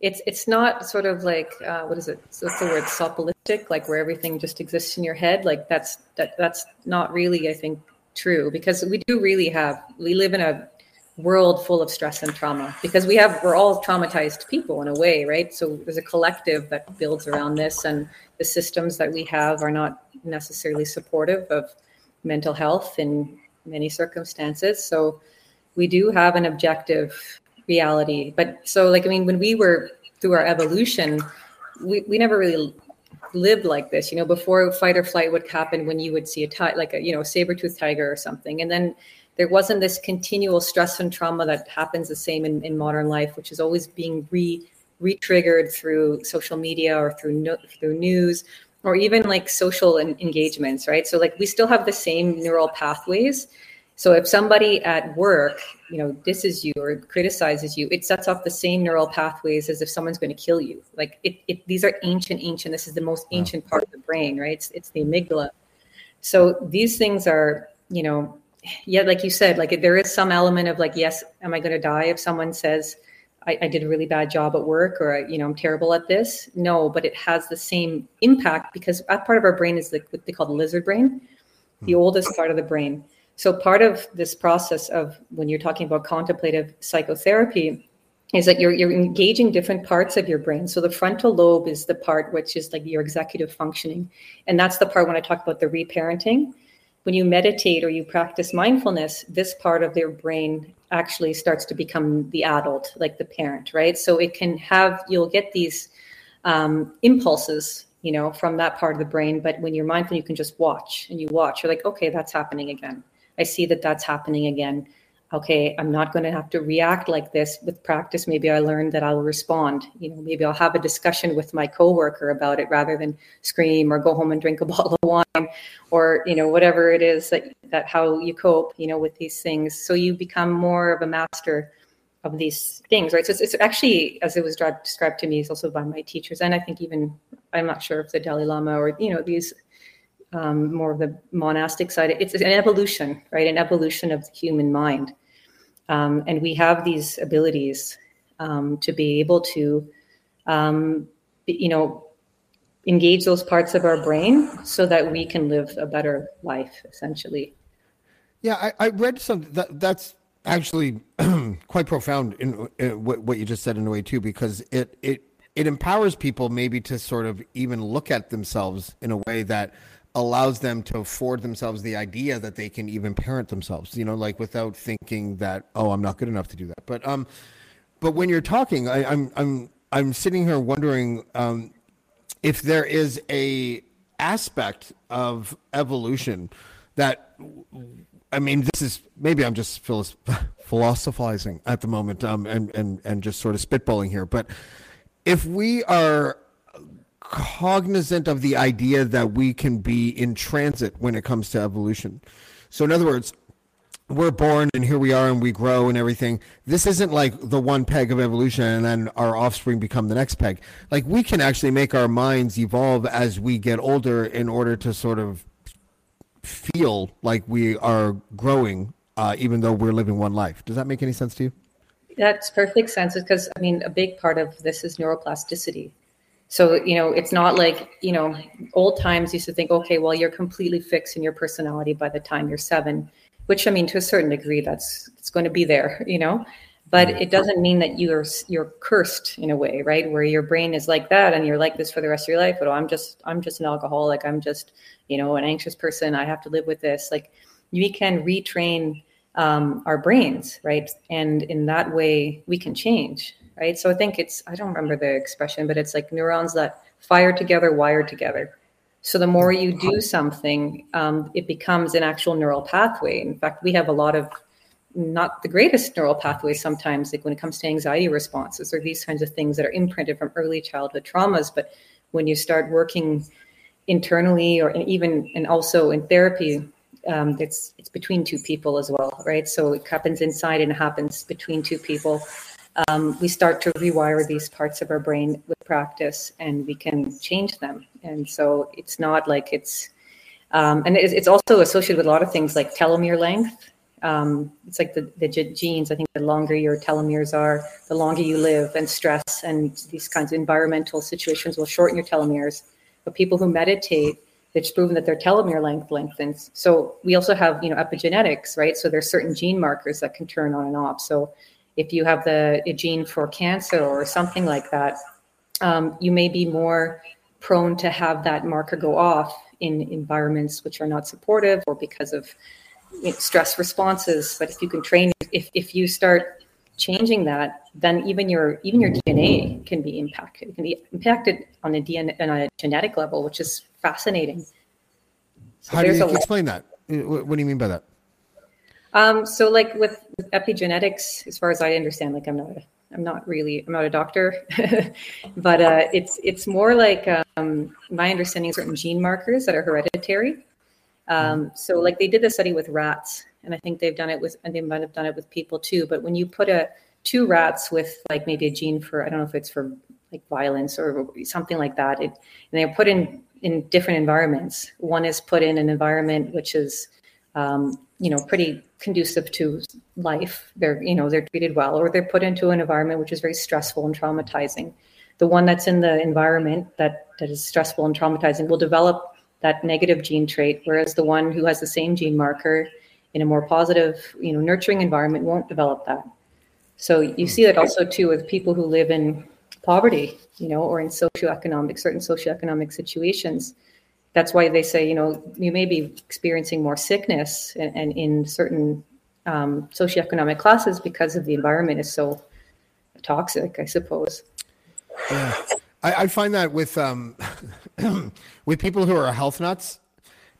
It's it's not sort of like uh, what is it? What's the word? Sopolistic, like where everything just exists in your head. Like that's that that's not really, I think, true because we do really have we live in a world full of stress and trauma because we have we're all traumatized people in a way, right? So there's a collective that builds around this, and the systems that we have are not necessarily supportive of mental health in many circumstances. So we do have an objective reality. But so, like, I mean, when we were through our evolution, we, we never really lived like this. You know, before fight or flight would happen when you would see a ti- like a you know saber tooth tiger or something, and then there wasn't this continual stress and trauma that happens the same in, in modern life, which is always being re re-triggered through social media or through no, through news or even like social en- engagements right so like we still have the same neural pathways so if somebody at work, you know, disses you or criticizes you, it sets off the same neural pathways as if someone's going to kill you. Like it, it these are ancient, ancient. This is the most ancient part of the brain, right? It's, it's the amygdala. So these things are, you know, yeah, like you said, like there is some element of like, yes, am I going to die if someone says I, I did a really bad job at work or you know I'm terrible at this? No, but it has the same impact because that part of our brain is like what they call the lizard brain, the hmm. oldest part of the brain. So part of this process of when you're talking about contemplative psychotherapy is that you're you're engaging different parts of your brain. So the frontal lobe is the part which is like your executive functioning. And that's the part when I talk about the reparenting. When you meditate or you practice mindfulness, this part of their brain actually starts to become the adult, like the parent, right? So it can have you'll get these um, impulses you know from that part of the brain but when you're mindful you can just watch and you watch you're like okay that's happening again I see that that's happening again. Okay, I'm not going to have to react like this with practice. Maybe I learned that I'll respond. You know, maybe I'll have a discussion with my coworker about it rather than scream or go home and drink a bottle of wine or, you know, whatever it is that that how you cope, you know, with these things. So you become more of a master of these things, right? So it's, it's actually, as it was described to me, is also by my teachers, and I think even I'm not sure if the Dalai Lama or you know these um, more of the monastic side. It's an evolution, right? An evolution of the human mind. Um, and we have these abilities um, to be able to, um, you know, engage those parts of our brain so that we can live a better life, essentially. Yeah, I, I read something that that's actually quite profound in, in what, what you just said in a way too, because it it it empowers people maybe to sort of even look at themselves in a way that allows them to afford themselves the idea that they can even parent themselves you know like without thinking that oh i'm not good enough to do that. But um but when you're talking I, i'm i'm i'm sitting here wondering um if there is a aspect of evolution that i mean this is maybe i'm just philosophizing at the moment um and and and just sort of spitballing here but if we are cognizant of the idea that we can be in transit when it comes to evolution. So, in other words, we're born and here we are and we grow and everything. This isn't like the one peg of evolution and then our offspring become the next peg. Like we can actually make our minds evolve as we get older in order to sort of feel like we are growing, uh, even though we're living one life. Does that make any sense to you? That's perfect sense because I mean a big part of this is neuroplasticity. So, you know, it's not like, you know, old times used to think, okay, well, you're completely fixed in your personality by the time you're seven which I mean, to a certain degree, that's it's going to be there, you know. But it doesn't mean that you're you're cursed in a way, right? Where your brain is like that and you're like this for the rest of your life. But oh, I'm just I'm just an alcoholic. I'm just you know an anxious person. I have to live with this. Like we can retrain um, our brains, right? And in that way, we can change, right? So I think it's I don't remember the expression, but it's like neurons that fire together, wire together. So the more you do something, um, it becomes an actual neural pathway. In fact, we have a lot of not the greatest neural pathways sometimes, like when it comes to anxiety responses or these kinds of things that are imprinted from early childhood traumas. But when you start working internally or even and also in therapy, um, it's it's between two people as well, right? So it happens inside and it happens between two people um, we start to rewire these parts of our brain with practice and we can change them. And so it's not like it's, um, and it's, also associated with a lot of things like telomere length. Um, it's like the, the genes. I think the longer your telomeres are, the longer you live, and stress and these kinds of environmental situations will shorten your telomeres. But people who meditate, it's proven that their telomere length lengthens. So we also have, you know, epigenetics, right? So there's certain gene markers that can turn on and off. So if you have the gene for cancer or something like that, um, you may be more prone to have that marker go off in environments which are not supportive or because of stress responses. But if you can train, if, if you start changing that, then even your even your DNA can be impacted. It can be impacted on a DNA on a genetic level, which is fascinating. So How do you explain that? What do you mean by that? Um, so like with, epigenetics, as far as I understand, like I'm not, I'm not really, I'm not a doctor, but uh, it's it's more like um, my understanding is certain gene markers that are hereditary. Um, so like they did the study with rats, and I think they've done it with, and they might have done it with people too. But when you put a two rats with like maybe a gene for, I don't know if it's for like violence or something like that, it, and they're put in in different environments. One is put in an environment which is um, you know pretty conducive to life. They're you know they're treated well or they're put into an environment which is very stressful and traumatizing. The one that's in the environment that that is stressful and traumatizing will develop that negative gene trait whereas the one who has the same gene marker in a more positive you know nurturing environment won't develop that. So you see that also too with people who live in poverty you know or in socioeconomic certain socioeconomic situations that's why they say, you know, you may be experiencing more sickness and, and in certain um, socioeconomic classes because of the environment is so toxic, I suppose. Yeah. I, I find that with um, with people who are health nuts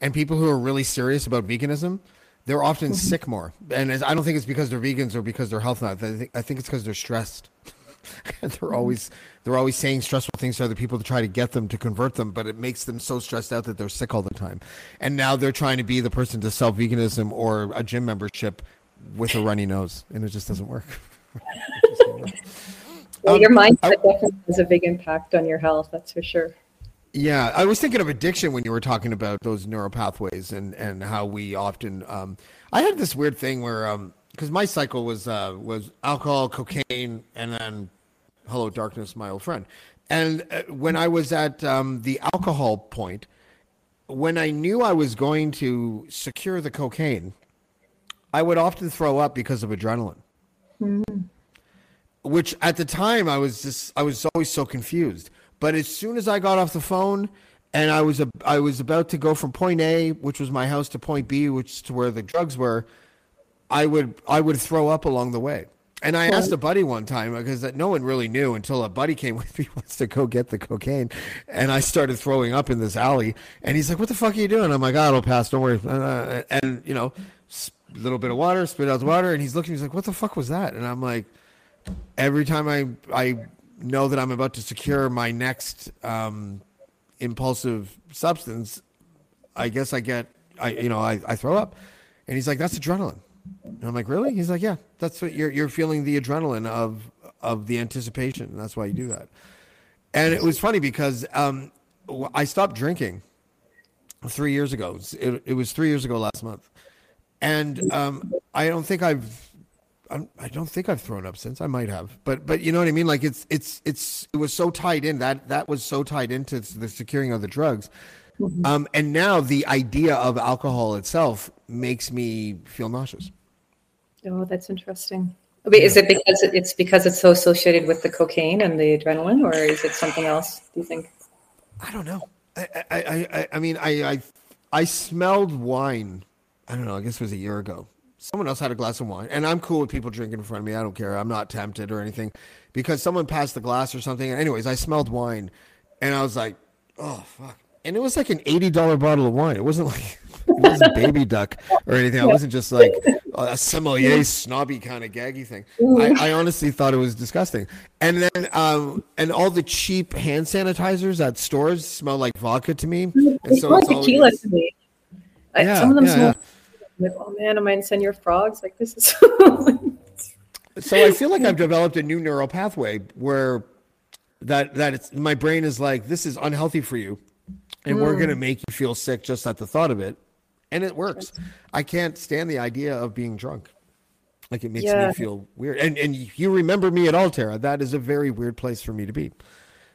and people who are really serious about veganism, they're often mm-hmm. sick more. And I don't think it's because they're vegans or because they're health nuts. I think, I think it's because they're stressed. they're always they're always saying stressful things to other people to try to get them to convert them, but it makes them so stressed out that they're sick all the time. And now they're trying to be the person to sell veganism or a gym membership with a runny nose, and it just doesn't work. well, um, your mindset I, definitely has a big impact on your health. That's for sure. Yeah, I was thinking of addiction when you were talking about those neural pathways and and how we often. Um, I had this weird thing where because my cycle was uh, was alcohol, cocaine, and then Hello, Darkness, my old friend. And uh, when I was at um, the alcohol point, when I knew I was going to secure the cocaine, I would often throw up because of adrenaline. Mm-hmm. Which at the time I was just I was always so confused. But as soon as I got off the phone and I was a, I was about to go from point A, which was my house, to point B, which is to where the drugs were, I would I would throw up along the way. And I asked a buddy one time because no one really knew until a buddy came with me wants to go get the cocaine, and I started throwing up in this alley. And he's like, "What the fuck are you doing?" I'm like, "Oh, it'll pass. Don't worry." Uh, and you know, a little bit of water, spit out the water, and he's looking. He's like, "What the fuck was that?" And I'm like, every time I I know that I'm about to secure my next um, impulsive substance, I guess I get, I you know, I, I throw up. And he's like, that's adrenaline. And I'm like, really? He's like, yeah, that's what you're you're feeling the adrenaline of of the anticipation. And that's why you do that. And it was funny because um, I stopped drinking three years ago. It, it was three years ago last month, and um, I don't think I've. I'm, I don't think I've thrown up since. I might have, but but you know what I mean. Like it's it's it's it was so tied in that that was so tied into the securing of the drugs, um, and now the idea of alcohol itself makes me feel nauseous. Oh, that's interesting. Wait, is it because it's because it's so associated with the cocaine and the adrenaline, or is it something else? Do you think? I don't know. I I I, I, I mean I, I I smelled wine. I don't know. I guess it was a year ago. Someone else had a glass of wine, and I'm cool with people drinking in front of me. I don't care. I'm not tempted or anything, because someone passed the glass or something. And anyways, I smelled wine, and I was like, oh fuck. And it was like an eighty dollar bottle of wine. It wasn't like it wasn't baby duck or anything. I wasn't just like a sommelier mm-hmm. snobby kind of gaggy thing. I, mm-hmm. I honestly thought it was disgusting. And then um and all the cheap hand sanitizers at stores smell like vodka to me. Mm-hmm. And It's so like it's tequila to me. I- Yeah, some of them yeah, smell like, oh man, am I in Senor Frogs? Like this is. so I feel like I've developed a new neural pathway where that that it's my brain is like this is unhealthy for you, and we're gonna make you feel sick just at the thought of it, and it works. I can't stand the idea of being drunk. Like it makes Yeah. me feel weird. And and you remember me at all, Tara? That is a very weird place for me to be.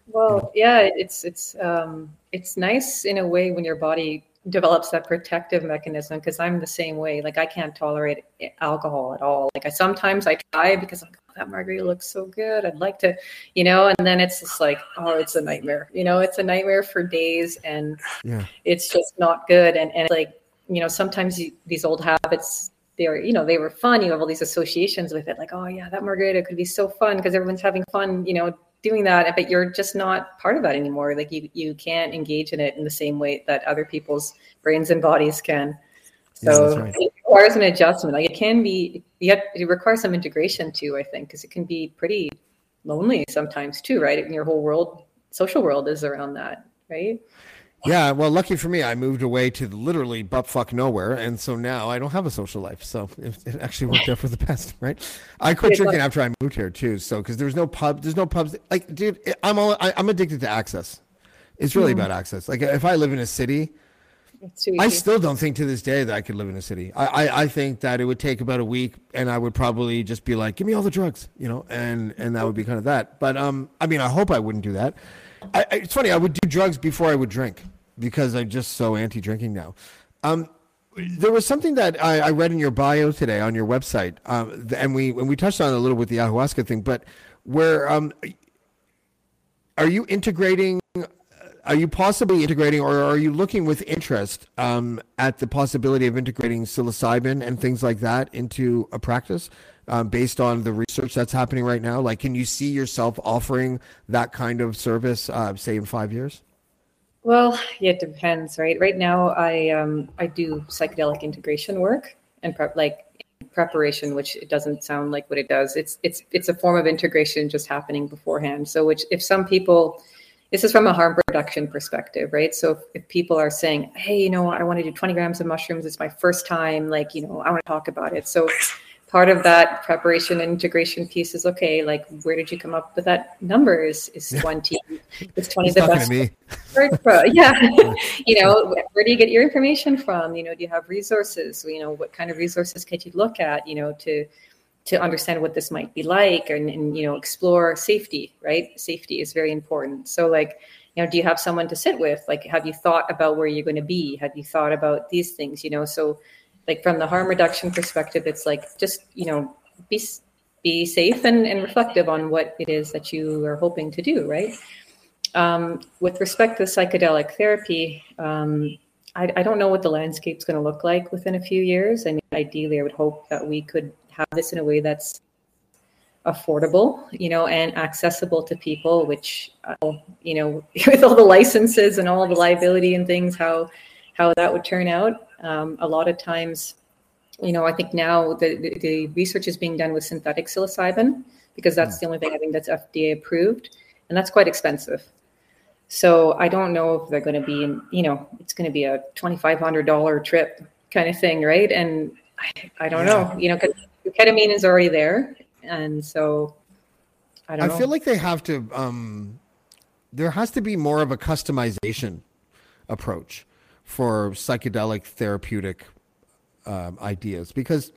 Well, yeah, it's it's um it's nice in a way when your body develops that protective mechanism because I'm the same way. Like I can't tolerate alcohol at all. Like I sometimes I try because I'm like, that margarita looks so good. I'd like to, you know, and then it's just like, oh, it's a nightmare. You know, it's a nightmare for days and Yeah. it's just not good. And and like, you know, sometimes you, these old habits, they're, you know, they were fun. You have all these associations with it, like, oh yeah, that margarita could be so fun because everyone's having fun, you know, doing that. But you're just not part of that anymore. Like you, you can't engage in it in the same way that other people's brains and bodies can. Yeah, So that's right. it requires an adjustment. Like it can be, yet it requires some integration too. I think because it can be pretty lonely sometimes too, right? And your whole world, social world, is around that, right? Yeah, well, lucky for me, I moved away to literally butt fuck nowhere, and so now I don't have a social life. So it, it actually worked out for the best, right? I quit drinking after I moved here too. So because there's no pub, there's no pubs. Like, dude, I'm all I, I'm addicted to access. It's really hmm. about access. Like, if I live in a city, It's too I still don't think to this day that I could live in a city. I, I, I think that it would take about a week, and I would probably just be like, "Give me all the drugs," you know, and and that would be kind of that. But um, I mean, I hope I wouldn't do that. I, I, it's funny. I would do drugs before I would drink because I'm just so anti-drinking now. Um, there was something that I, I read in your bio today on your website, um, and we and we touched on it a little with the ayahuasca thing, but where um, are you integrating are you possibly integrating or are you looking with interest um, at the possibility of integrating psilocybin and things like that into a practice um, based on the research that's happening right now like can you see yourself offering that kind of service uh, say in five years Well, yeah, it depends, right? Right now, I um I do psychedelic integration work and prep like preparation, which it doesn't sound like what it does. It's it's it's a form of integration just happening beforehand. So, which if some people, this is from a harm reduction perspective, right? So if, if people are saying, hey, you know, I want to do 20 grams of mushrooms, it's my first time, like you know, I want to talk about it. So part of that preparation and integration piece is okay like where did you come up with that number is is 20 is 20 He's the best to me Yeah. you know, where do you get your information from? You know, do you have resources? You know, what kind of resources could you look at, you know, to to understand what this might be like and, and you know, explore safety, right? Safety is very important. So like, you know, do you have someone to sit with? Like, have you thought about where you're going to be? Have you thought about these things? You know, so like from the harm reduction perspective, it's like just, you know, be be safe and, and reflective on what it is that you are hoping to do, right? Um, with respect to psychedelic therapy, um, I, I don't know what the landscape's going to look like within a few years. I mean, ideally, I would hope that we could have this in a way that's affordable, you know, and accessible to people. Which, uh, you know, with all the licenses and all the liability and things, how how that would turn out. Um, a lot of times, you know, I think now the, the, the research is being done with synthetic psilocybin because that's the only thing I think that's FDA approved, and that's quite expensive. So I don't know if they're going to be in, you know, it's going to be a $2,500 trip kind of thing, right? And I, I don't Yeah. know, you know, because ketamine is already there. And so I I don't know. I feel like they have to. Um, there has to be more of a customization approach for psychedelic therapeutic um, ideas because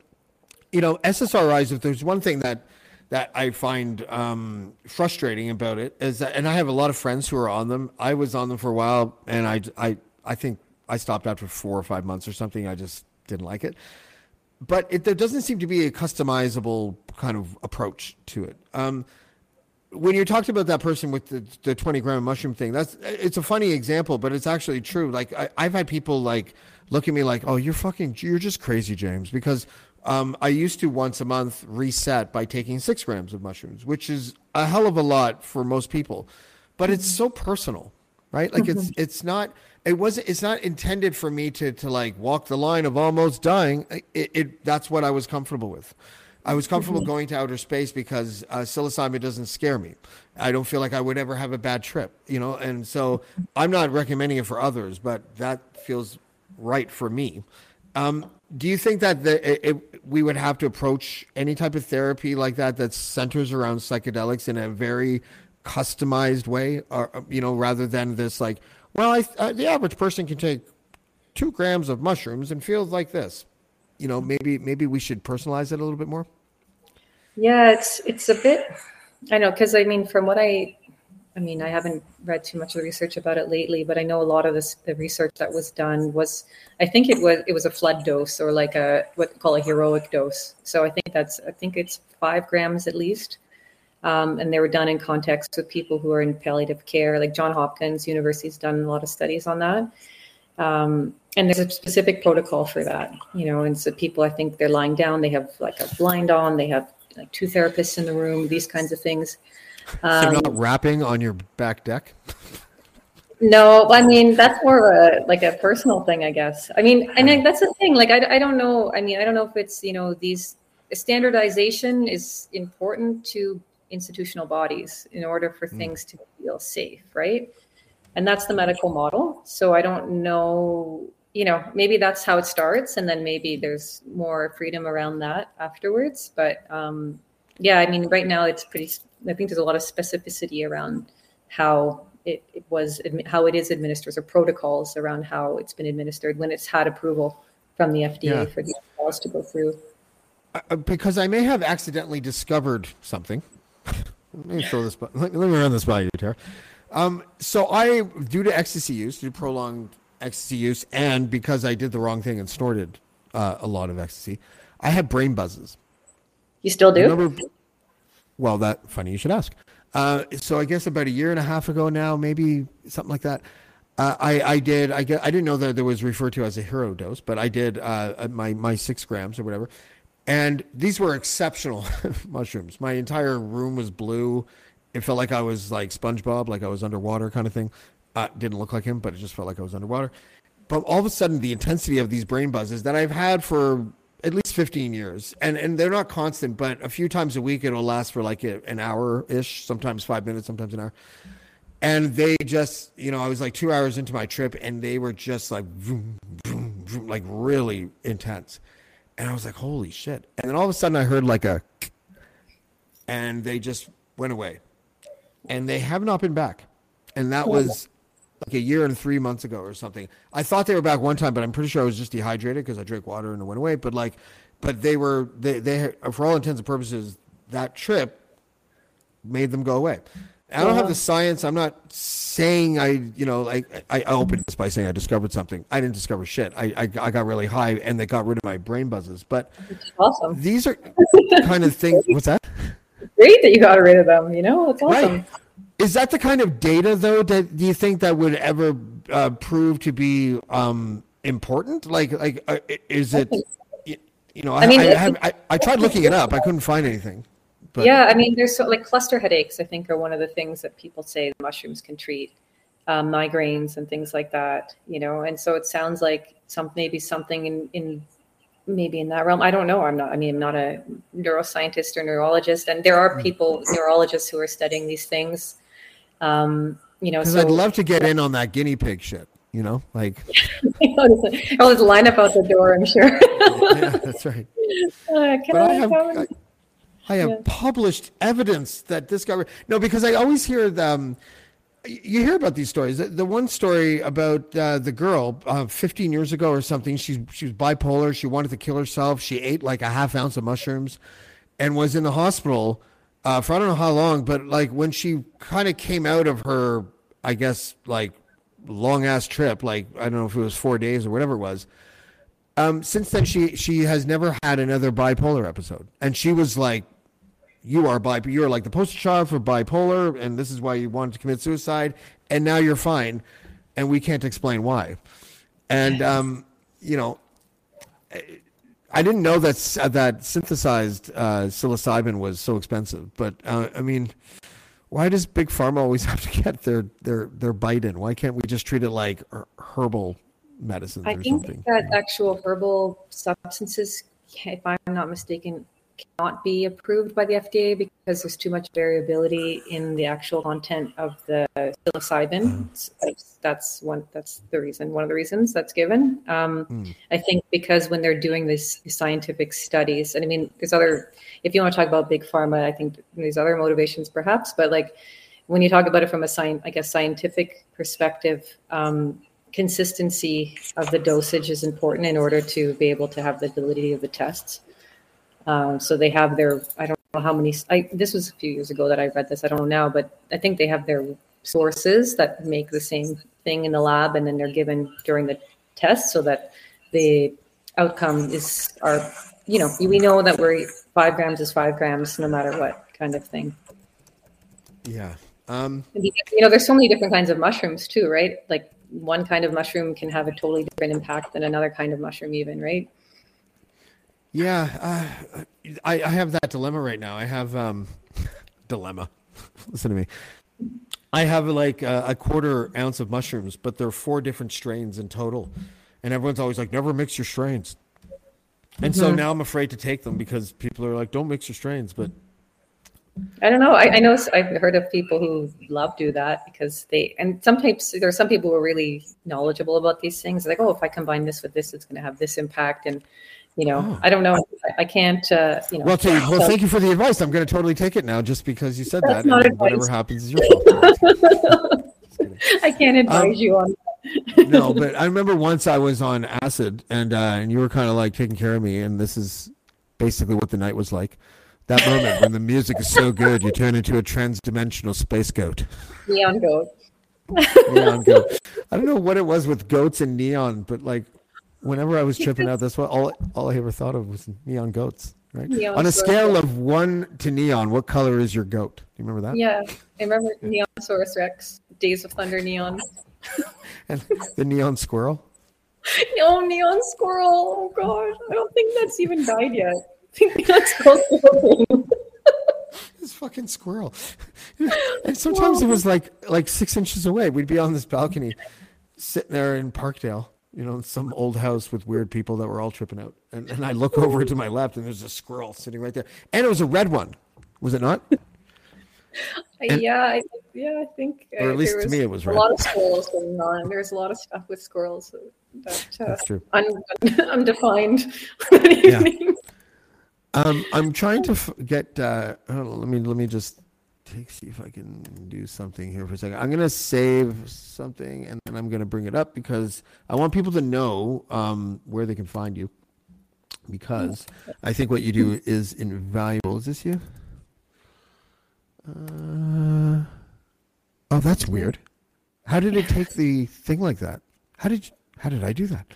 you know SSRIs. If there's one thing that that I find um, frustrating about it is that, and I have a lot of friends who are on them. I was on them for a while, and I I I think I stopped after four or five months or something. I just didn't like it but it, there doesn't seem to be a customizable kind of approach to it. Um, when you talked about that person with the, the 20 gram mushroom thing, that's it's a funny example, but it's actually true. Like I, I've had people like look at me like, "Oh, you're fucking, you're just crazy, James," because um, I used to once a month reset by taking six grams of mushrooms, which is a hell of a lot for most people, but it's so personal, right? Like it's it's not it wasn't it's not intended for me to to like walk the line of almost dying. It, it that's what I was comfortable with. I was comfortable going to outer space because uh, psilocybin doesn't scare me. I don't feel like I would ever have a bad trip, you know. And so I'm not recommending it for others, but that feels right for me. Um, do you think that the, it, it, we would have to approach any type of therapy like that that centers around psychedelics in a very customized way, or you know, rather than this like, well, I, uh, the average person can take two grams of mushrooms and feels like this. You know, maybe maybe we should personalize it a little bit more. Yeah, it's it's a bit. I know because I mean, from what I, I mean, I haven't read too much of the research about it lately, but I know a lot of this the research that was done was, I think it was it was a flood dose or like a what they call a heroic dose. So I think that's I think it's five grams at least, um, and they were done in context with people who are in palliative care, like John Hopkins University's done a lot of studies on that. Um, and there's a specific protocol for that, you know. And so people, I think they're lying down, they have like a blind on, they have like two therapists in the room, these kinds of things. so Um, not rapping on your back deck. No, I mean that's more of a like a personal thing, I guess. I mean, and that's the thing. Like, I, I don't know. I mean, I don't know if it's you know these standardization is important to institutional bodies in order for things to feel safe, right? And that's the medical model. So I don't know. You know, maybe that's how it starts, and then maybe there's more freedom around that afterwards. But um, yeah, I mean, right now it's pretty. I think there's a lot of specificity around how it, it was how it is administered or protocols around how it's been administered when it's had approval from the FDA Yeah. for these laws to go through. Uh, because I may have accidentally discovered something. Let me throw this. by- Let, let me run this by you, Tara. Um, so I, due to ecstasy use, due to prolonged ecstasy use, and because I did the wrong thing and snorted uh, a lot of ecstasy, I had brain buzzes. You still do? Remember? Well, that funny you should ask. Uh, so I guess about a year and a half ago now, maybe something like that. Uh, I I did I get I didn't know that there was referred to as a hero dose, but I did uh, my my six grams or whatever, and these were exceptional mushrooms. My entire room was blue. It felt like I was like SpongeBob, like I was underwater, kind of thing. Uh, didn't look like him, but it just felt like I was underwater. But all of a sudden, the intensity of these brain buzzes that I've had for at least 15 years, and, and they're not constant, but a few times a week it'll last for like a, an hour ish, sometimes five minutes, sometimes an hour. And they just, you know, I was like two hours into my trip, and they were just like, vroom, vroom, vroom, like really intense. And I was like, holy shit. And then all of a sudden, I heard like a, and they just went away. And they have not been back. And that was like a year and three months ago or something. I thought they were back one time, but I'm pretty sure I was just dehydrated because I drank water and it went away. But like, but they were they they for all intents and purposes that trip made them go away. I don't have the science. I'm not saying I you know like I, I opened this by saying I discovered something. I didn't discover shit. I, I I got really high and they got rid of my brain buzzes. But Awesome. these are kind of things. What's that? Great that you got rid of them. You know, it's awesome. Right. Is that the kind of data, though, that do you think that would ever uh, prove to be um, important? Like, like, uh, is it? You, you know, I, I mean, I, I have, I, I tried looking it up. I couldn't find anything. But yeah, I mean, there's so, like cluster headaches. I think are one of the things that people say mushrooms can treat, um, migraines and things like that. You know, and so it sounds like some maybe something in in maybe in that realm. I don't know. I'm not. I mean, I'm not a neuroscientist or neurologist, and there are people neurologists who are studying these things. Um, you know, so I'd love to get in on that guinea pig shit. You know, like I'll just line up out the door. I'm sure. yeah, that's right. Uh, can But I have? I, I have Yeah. published evidence that this guy. No, because I always hear the. Um, you hear about these stories. The, the one story about uh, the girl, uh, 15 years ago or something. She she was bipolar. She wanted to kill herself. She ate like a half ounce of mushrooms, and was in the hospital uh, for I don't know how long. But like when she kind of came out of her, I guess like long ass trip. Like I don't know if it was four days or whatever it was. Um, since then, she she has never had another bipolar episode, and she was like, "You are bipolar. You're like the poster child for bipolar, and this is why you wanted to commit suicide, and now you're fine, and we can't explain why." And um, you know, I didn't know that s- that synthesized uh, psilocybin was so expensive, but uh, I mean, why does big pharma always have to get their their their bite in? Why can't we just treat it like herbal medicines I or think something? that actual herbal substances, if I'm not mistaken, cannot be approved by the FDA because there's too much variability in the actual content of the psilocybin. That's- That's one. That's the reason. One of the reasons that's given. Um, I think because when they're doing these scientific studies, and I mean, there's other. If you want to talk about big pharma, I think there's other motivations perhaps, but like when you talk about it from a science, I guess scientific perspective, um, consistency of the dosage is important in order to be able to have the validity of the tests. Um, so they have their, I don't know how many, I, this was a few years ago that I read this, I don't know now, but I think they have their sources that make the same thing in the lab and then they're given during the test so that the outcome is, are, you know, we know that we're five grams is five grams no matter what kind of thing. Yeah. Um, You know, there's so many different kinds of mushrooms too, right? Like one kind of mushroom can have a totally different impact than another kind of mushroom, even, right? Yeah. Uh, I, I have that dilemma right now. I have um, dilemma. Listen to me. I have like a, a quarter ounce of mushrooms, but there are four different strains in total, and everyone's always like, "Never mix your strains." And so now I'm afraid to take them because people are like, "Don't mix your strains." But I don't know. I, I know I've heard of people who love do that because they, and sometimes there are some people who are really knowledgeable about these things. Like, oh, if I combine this with this, it's going to have this impact. And, you know, I don't know. I, I can't, uh, you know. well, you, well, so- thank you for the advice. I'm going to totally take it now, just because you said That's that. not whatever happens is your fault. I can't advise you on no, but I remember once I was on acid, and uh, and you were kind of like taking care of me, and this is basically what the night was like. That moment when the music is so good, you turn into a trans-dimensional space goat. neon goat. Neon goat. I don't know what it was with goats and neon, but like whenever I was tripping out, that's what all all I ever thought of was neon goats. Right? Neon on a scale of one to neon, what color is your goat? Do you remember that? Yeah. I remember Neosaurus Rex, Days of Thunder Neon. And the neon squirrel. No, neon squirrel. Oh gosh, I don't think that's even died yet. I think that's still living. this fucking squirrel. and sometimes it was like like six inches away. We'd be on this balcony, sitting there in Parkdale, you know, some old house with weird people that were all tripping out. And, and I look over to my left, and there's a squirrel sitting right there, and it was a red one. Was it not? And- yeah, I, yeah, I think. Or uh, at least to me it was a red. lot of squirrels going on. There's a lot of stuff with squirrels that uh, That's true. un- undefined evening. Um, I'm trying to f- get. Uh, let me let me just take see if I can do something here for a second. I'm gonna save something and then I'm gonna bring it up because I want people to know um, where they can find you. Because I think what you do is invaluable. Is this you? Uh, oh, that's weird. How did it take the thing like that? How did you, how did I do that?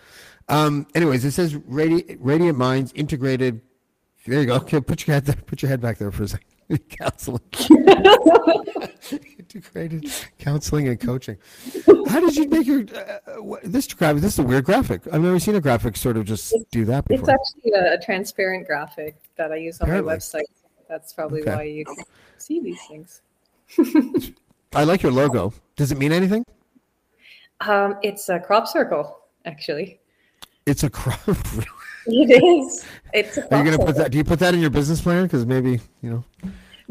Um, anyways, it says Radi- Radiant Minds integrated. There you go. Okay, put your head there. Put your head back there for a second. counseling. integrated counseling and coaching. How did you make your uh, what, this graphic? This is a weird graphic. I've never seen a graphic sort of just do that It's actually a, a transparent graphic that I use on Apparently. my website. That's probably Okay. why you see these things. I like your logo. Does it mean anything? Um, it's a crop circle, actually. It's a crop. It is. It's a Are you gonna put that? Do you put that in your business plan? Because maybe you know.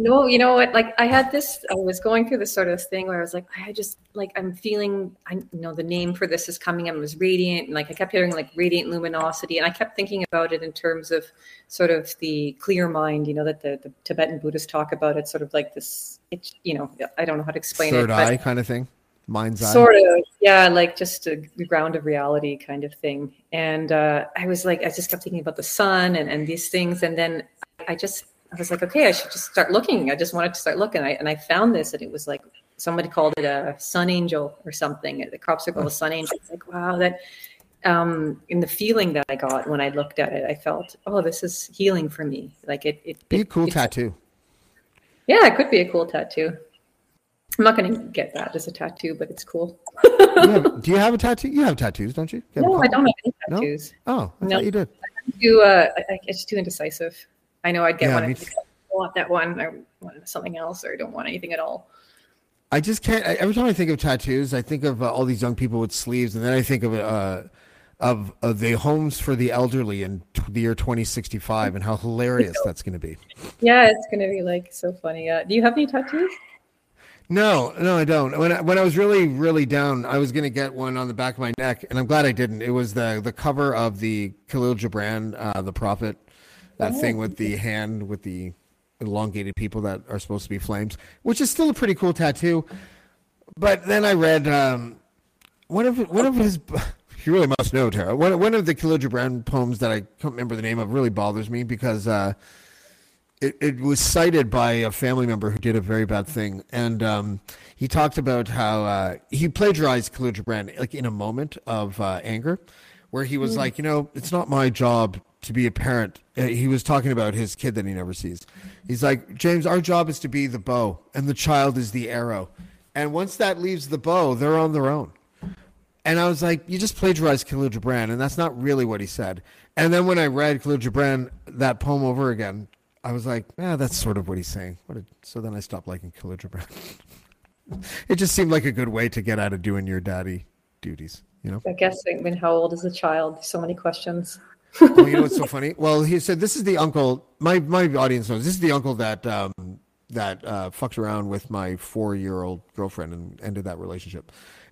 No, you know what? Like I had this, I was going through this sort of thing where I was like, I just like I'm feeling, I you know the name for this is coming. and it was radiant, and like I kept hearing like radiant luminosity, and I kept thinking about it in terms of sort of the clear mind. You know that the, the Tibetan Buddhists talk about it, sort of like this. It, you know, I don't know how to explain Third it. eye kind of thing, mind's eye. Sort of, yeah, like just a ground of reality kind of thing. And uh, I was like, I just kept thinking about the sun and and these things, and then I just I was like, okay, I should just start looking. I just wanted to start looking. I, and I found this, and it was like somebody called it a sun angel or something. The crops are called a sun angel. It's like, wow, that. Um, in the feeling that I got when I looked at it, I felt, oh, this is healing for me. Like it, it Be a cool it's- tattoo. Yeah, it could be a cool tattoo. I'm not going to get that as a tattoo, but it's cool. Have- do you have a tattoo? You have tattoos, don't you? You No, I don't have any No? tattoos. Oh, I No. thought you did. too uh I, it's too indecisive. I know I'd get Yeah, one. I want that one. I want something else, or I don't want anything at all. I just can't. I- Every time I think of tattoos, I think of uh, all these young people with sleeves, and then I think of uh, of, of the homes for the elderly in t- the year 2065 and how hilarious that's going to be. Yeah, it's gonna be like so funny. Uh, do you have any tattoos? No, no, I don't. When I, when I was really, really down, I was gonna get one on the back of my neck, and I'm glad I didn't. It was the the cover of the Khalil Gibran, uh, the Prophet, that thing with the hand with the elongated people that are supposed to be flames, which is still a pretty cool tattoo. But then I read um, one of one of his. You really must know, Tara. One, one of the Khalil Gibran poems that I can't remember the name of really bothers me because. Uh, it, it was cited by a family member who did a very bad thing, and um, he talked about how uh, he plagiarized Khalil Gibran like in a moment of uh, anger, where he was like, you know, it's not my job to be a parent. Uh, He was talking about his kid that he never sees. He's like, James, our job is to be the bow, and the child is the arrow, and once that leaves the bow, they're on their own. And I was like, you just plagiarized Khalil Gibran, and that's not really what he said. And then when I read Khalil Gibran that poem over again, I was like, yeah, that's sort of what he's saying. What a, so then I stopped liking Khalil Gibran. it just seemed like a good way to get out of doing your daddy duties, you know? I guess I mean, how old is the child? So many questions. well, you know what's so funny? Well, he said this is the uncle. My my audience knows this is the uncle that um, that uh, fucked around with my four year old girlfriend and ended that relationship.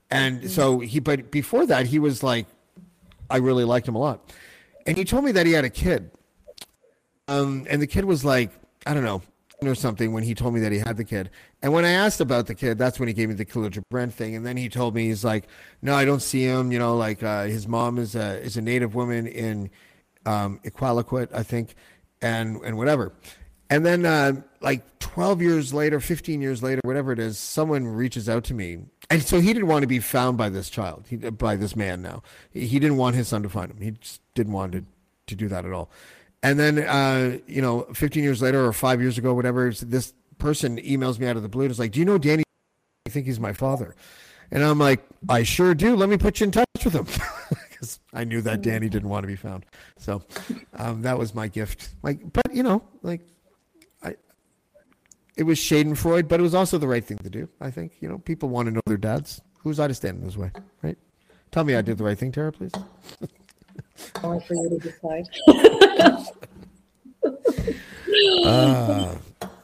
And so he, but before that, he was like, I really liked him a lot, and he told me that he had a kid. Um, and the kid was like, I don't know, or something when he told me that he had the kid. And when I asked about the kid, that's when he gave me the Khalil Gibran thing. And then he told me he's like, no, I don't see him. You know, like uh, his mom is a is a native woman in um, Equaliquot, I think, and and whatever. And then uh, like 12 years later, 15 years later, whatever it is, someone reaches out to me. And so he didn't want to be found by this child, he, by this man now. He, he didn't want his son to find him. He just didn't want to, to do that at all. And then, uh, you know, 15 years later or five years ago, whatever, this person emails me out of the blue and is like, Do you know Danny? I think he's my father. And I'm like, I sure do. Let me put you in touch with him. Because I knew that Danny didn't want to be found. So um, that was my gift. Like, but, you know, like, I, it was Schadenfreude, but it was also the right thing to do. I think, you know, people want to know their dads. Who's I to stand in his way, right? Tell me I did the right thing, Tara, please. Only for you to decide.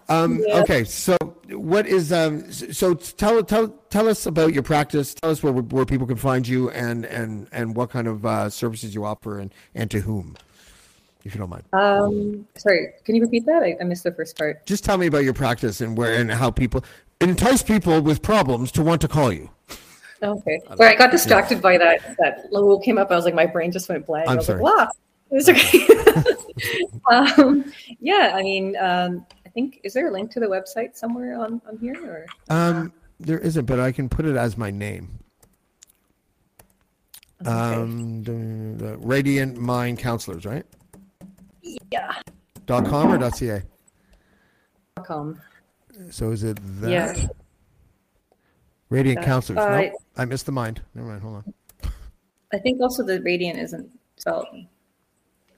Um, Okay, so what is um? So tell tell tell us about your practice. Tell us where where people can find you and and and what kind of uh, services you offer and and to whom, if you don't mind. Um, sorry, can you repeat that? I, I missed the first part. Just tell me about your practice and where and how people entice people with problems to want to call you. Okay. Sorry, I got distracted by that. That logo came up. I was like, my brain just went blank. I'm I was sorry. like, wow. It's okay. um, yeah, I mean, um, I think is there a link to the website somewhere on on here or? Um, there isn't, but I can put it as my name. Um, the, the Radiant Mind Counselors, right? Yeah. Dot com or dot ca. Dot Com. So is it that? Yeah. Radiant Counselors. uh, nope, I missed the mind. Never mind. Hold on. I think also the radiant isn't spelled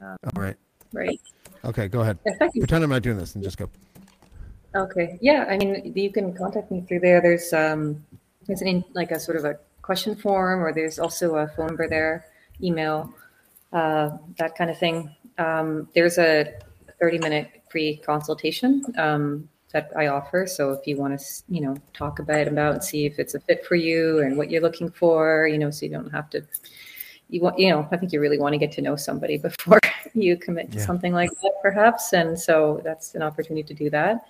All right. right. Okay, go ahead. Pretend I'm not doing this and just go. Okay. Yeah. I mean, you can contact me through there. There's um, there's an in, like a sort of a question form, or there's also a phone number there, email, uh, that kind of thing. Um, there's a 30 minute free consultation. Um, that I offer. So if you want to, you know, talk about about and see if it's a fit for you and what you're looking for, you know, so you don't have to. You want, you know, I think you really want to get to know somebody before you commit to Yeah. something like that, perhaps. And so that's an opportunity to do that.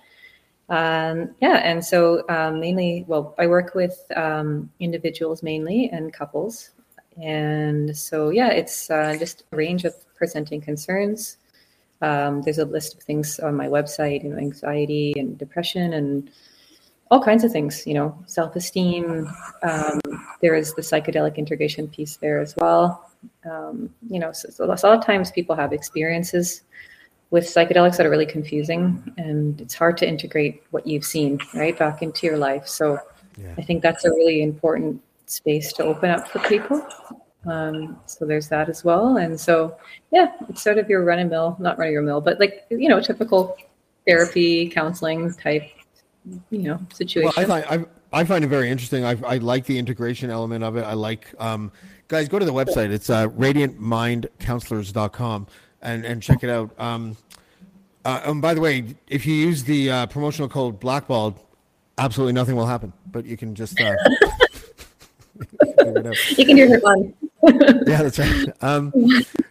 Um, yeah, and so um, mainly, well, I work with um, individuals mainly and couples, and so yeah, it's uh, just a range of presenting concerns. Um, there's a list of things on my website, you know, anxiety and depression and all kinds of things, you know, self-esteem. Um, there is the psychedelic integration piece there as well. Um, you know, so, so a lot of times people have experiences with psychedelics that are really confusing and it's hard to integrate what you've seen right back into your life so i think that's a really important space to open up for people um, so there's that as well and so yeah it's sort of your run of mill not run your mill but like you know typical therapy counseling type you know situation Well, I find I, I find it very interesting. I, I like the integration element of it. I like um, guys go to the website. It's uh, radiantmindcounselors.com and and check it out. Um, uh, and by the way, if you use the uh, promotional code Blackballed, absolutely nothing will happen. But you can just uh, figure it out. you can do it fun yeah, that's right. Um,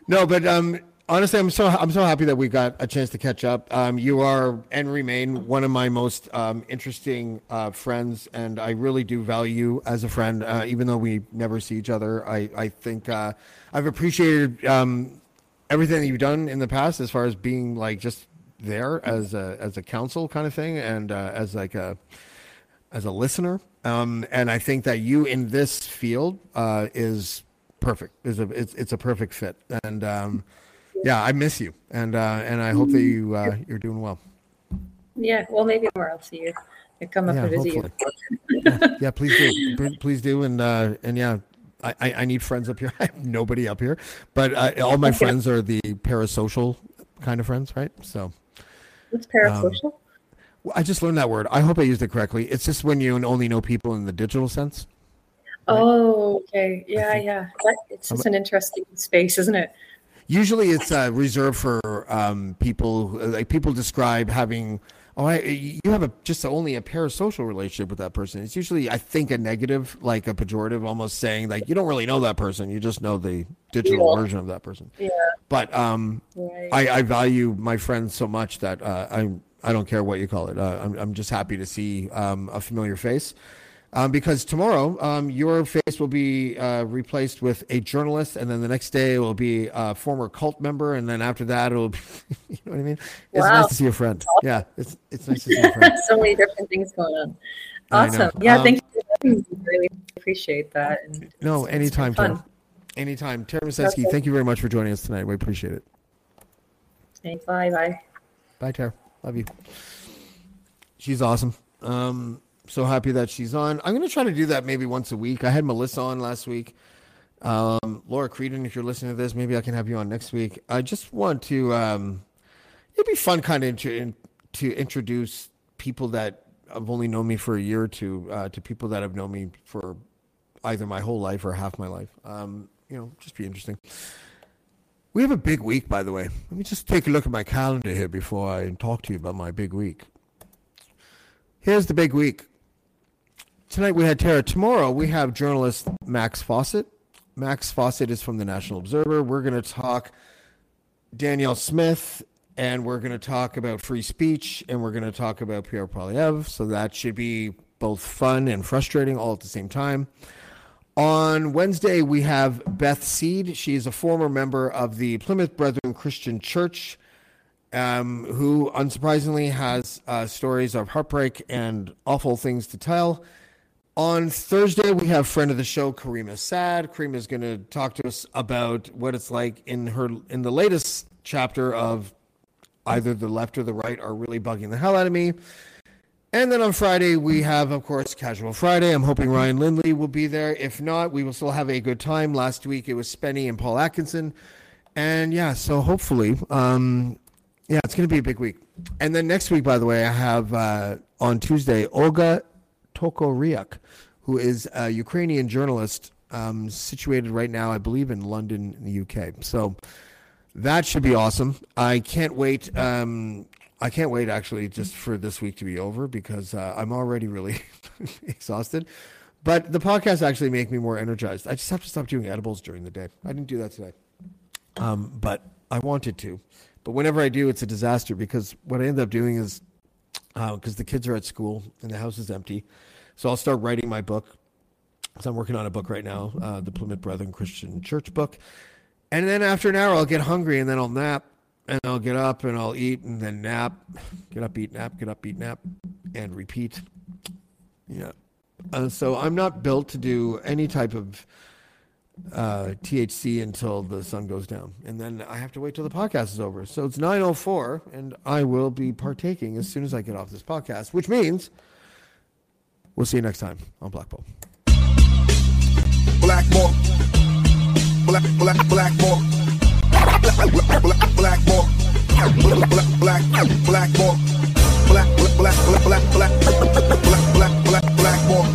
no, but um, honestly, I'm so I'm so happy that we got a chance to catch up. Um, you are and remain one of my most um, interesting uh, friends, and I really do value you as a friend, uh, even though we never see each other. I I think uh, I've appreciated um, everything that you've done in the past, as far as being like just there as a as a counsel kind of thing, and uh, as like a as a listener. Um, and I think that you in this field uh, is perfect. is a it's it's a perfect fit. And um, yeah, I miss you, and uh, and I hope that you uh, you're doing well. yeah well maybe more i'll see you I come up Yeah, and visit you yeah, yeah, please do, please do, and uh, and yeah. I, I I need friends up here. I have nobody up here, but uh, all my friends are the parasocial kind of friends, right? So what's parasocial well, I just learned that word. I hope I used it correctly. It's just when you only know people in the digital sense. Oh, okay. Yeah, yeah. That, it's just an interesting space, isn't it? Usually, it's uh, reserved for um, people. Like people describe having, oh, I, you have a just only a parasocial relationship with that person. It's usually, I think, a negative, like a pejorative, almost saying like you don't really know that person. You just know the digital Yeah. version of that person. Yeah. But um, Right. I, I value my friends so much that uh, I I don't care what you call it. Uh, I'm I'm just happy to see um, a familiar face. Um, because tomorrow, um, your face will be uh, replaced with a journalist, and then the next day it will be a former cult member, and then after that it'll, be, you know what I mean? It's Wow. nice to see a friend. Yeah, it's it's nice to see a friend. so many different things going on. Awesome. Yeah, Um, thank you. me. Really appreciate that. And No, anytime, Tara. Anytime, Tara Masensky, Okay. thank you very much for joining us tonight. We appreciate it. Thanks. Bye. Bye. Bye, Tara. Love you. She's awesome. Um, so happy that she's on. I'm going to try to do that maybe once a week. I had Melissa on last week. Um, Laura Creedon, if you're listening to this, maybe I can have you on next week. I just want to. Um, it'd be fun, kind of, to, to introduce people that have only known me for a year or two uh, to people that have known me for either my whole life or half my life. Um, you know, just be interesting. We have a big week, by the way. Let me just take a look at my calendar here before I talk to you about my big week. Here's the big week. Tonight we had Tara. Tomorrow we have journalist Max Fawcett. Max Fawcett is from the National Observer. We're going to talk Danielle Smith, and we're going to talk about free speech, and we're going to talk about Pierre Poilievre. So that should be both fun and frustrating all at the same time. On Wednesday, we have Beth Seed. She is a former member of the Plymouth Brethren Christian Church, um, who unsurprisingly has uh, stories of heartbreak and awful things to tell. On Thursday, we have friend of the show, Karima Sad. Karima is going to talk to us about what it's like in her in the latest chapter of either the left or the right are really bugging the hell out of me. And then on Friday, we have, of course, Casual Friday. I'm hoping Ryan Lindley will be there. If not, we will still have a good time. Last week, it was Spenny and Paul Atkinson. And yeah, so hopefully, um, yeah, it's going to be a big week. And then next week, by the way, I have uh, on Tuesday, Olga Tokariuk, who is a Ukrainian journalist um, situated right now, I believe, in London, in the UK. So that should be awesome. I can't wait. Um, I can't wait actually just for this week to be over because uh, I'm already really exhausted. But the podcast actually make me more energized. I just have to stop doing edibles during the day. I didn't do that today, um, but I wanted to. But whenever I do, it's a disaster because what I end up doing is because uh, the kids are at school and the house is empty, so I'll start writing my book. So I'm working on a book right now, uh, the Plymouth Brethren Christian Church book, and then after an hour, I'll get hungry and then I'll nap and I'll get up and I'll eat and then nap, get up, eat, nap, get up, eat, nap, and repeat. Yeah. Uh, so I'm not built to do any type of uh, THC until the sun goes down, and then I have to wait till the podcast is over. So it's 9:04, and I will be partaking as soon as I get off this podcast, which means we'll see you next time on Blackballed. Blackmore. Black, black, Blackmore. Black, black, black, Blackmore. Black, black, black, Blackmore. Black, black, black, black, black, black, black, black, black. Black, black, Blackmore.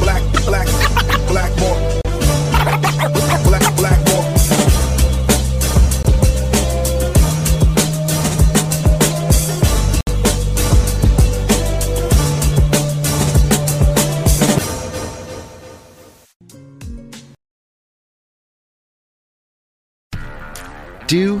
Black, black, Blackmore. Do,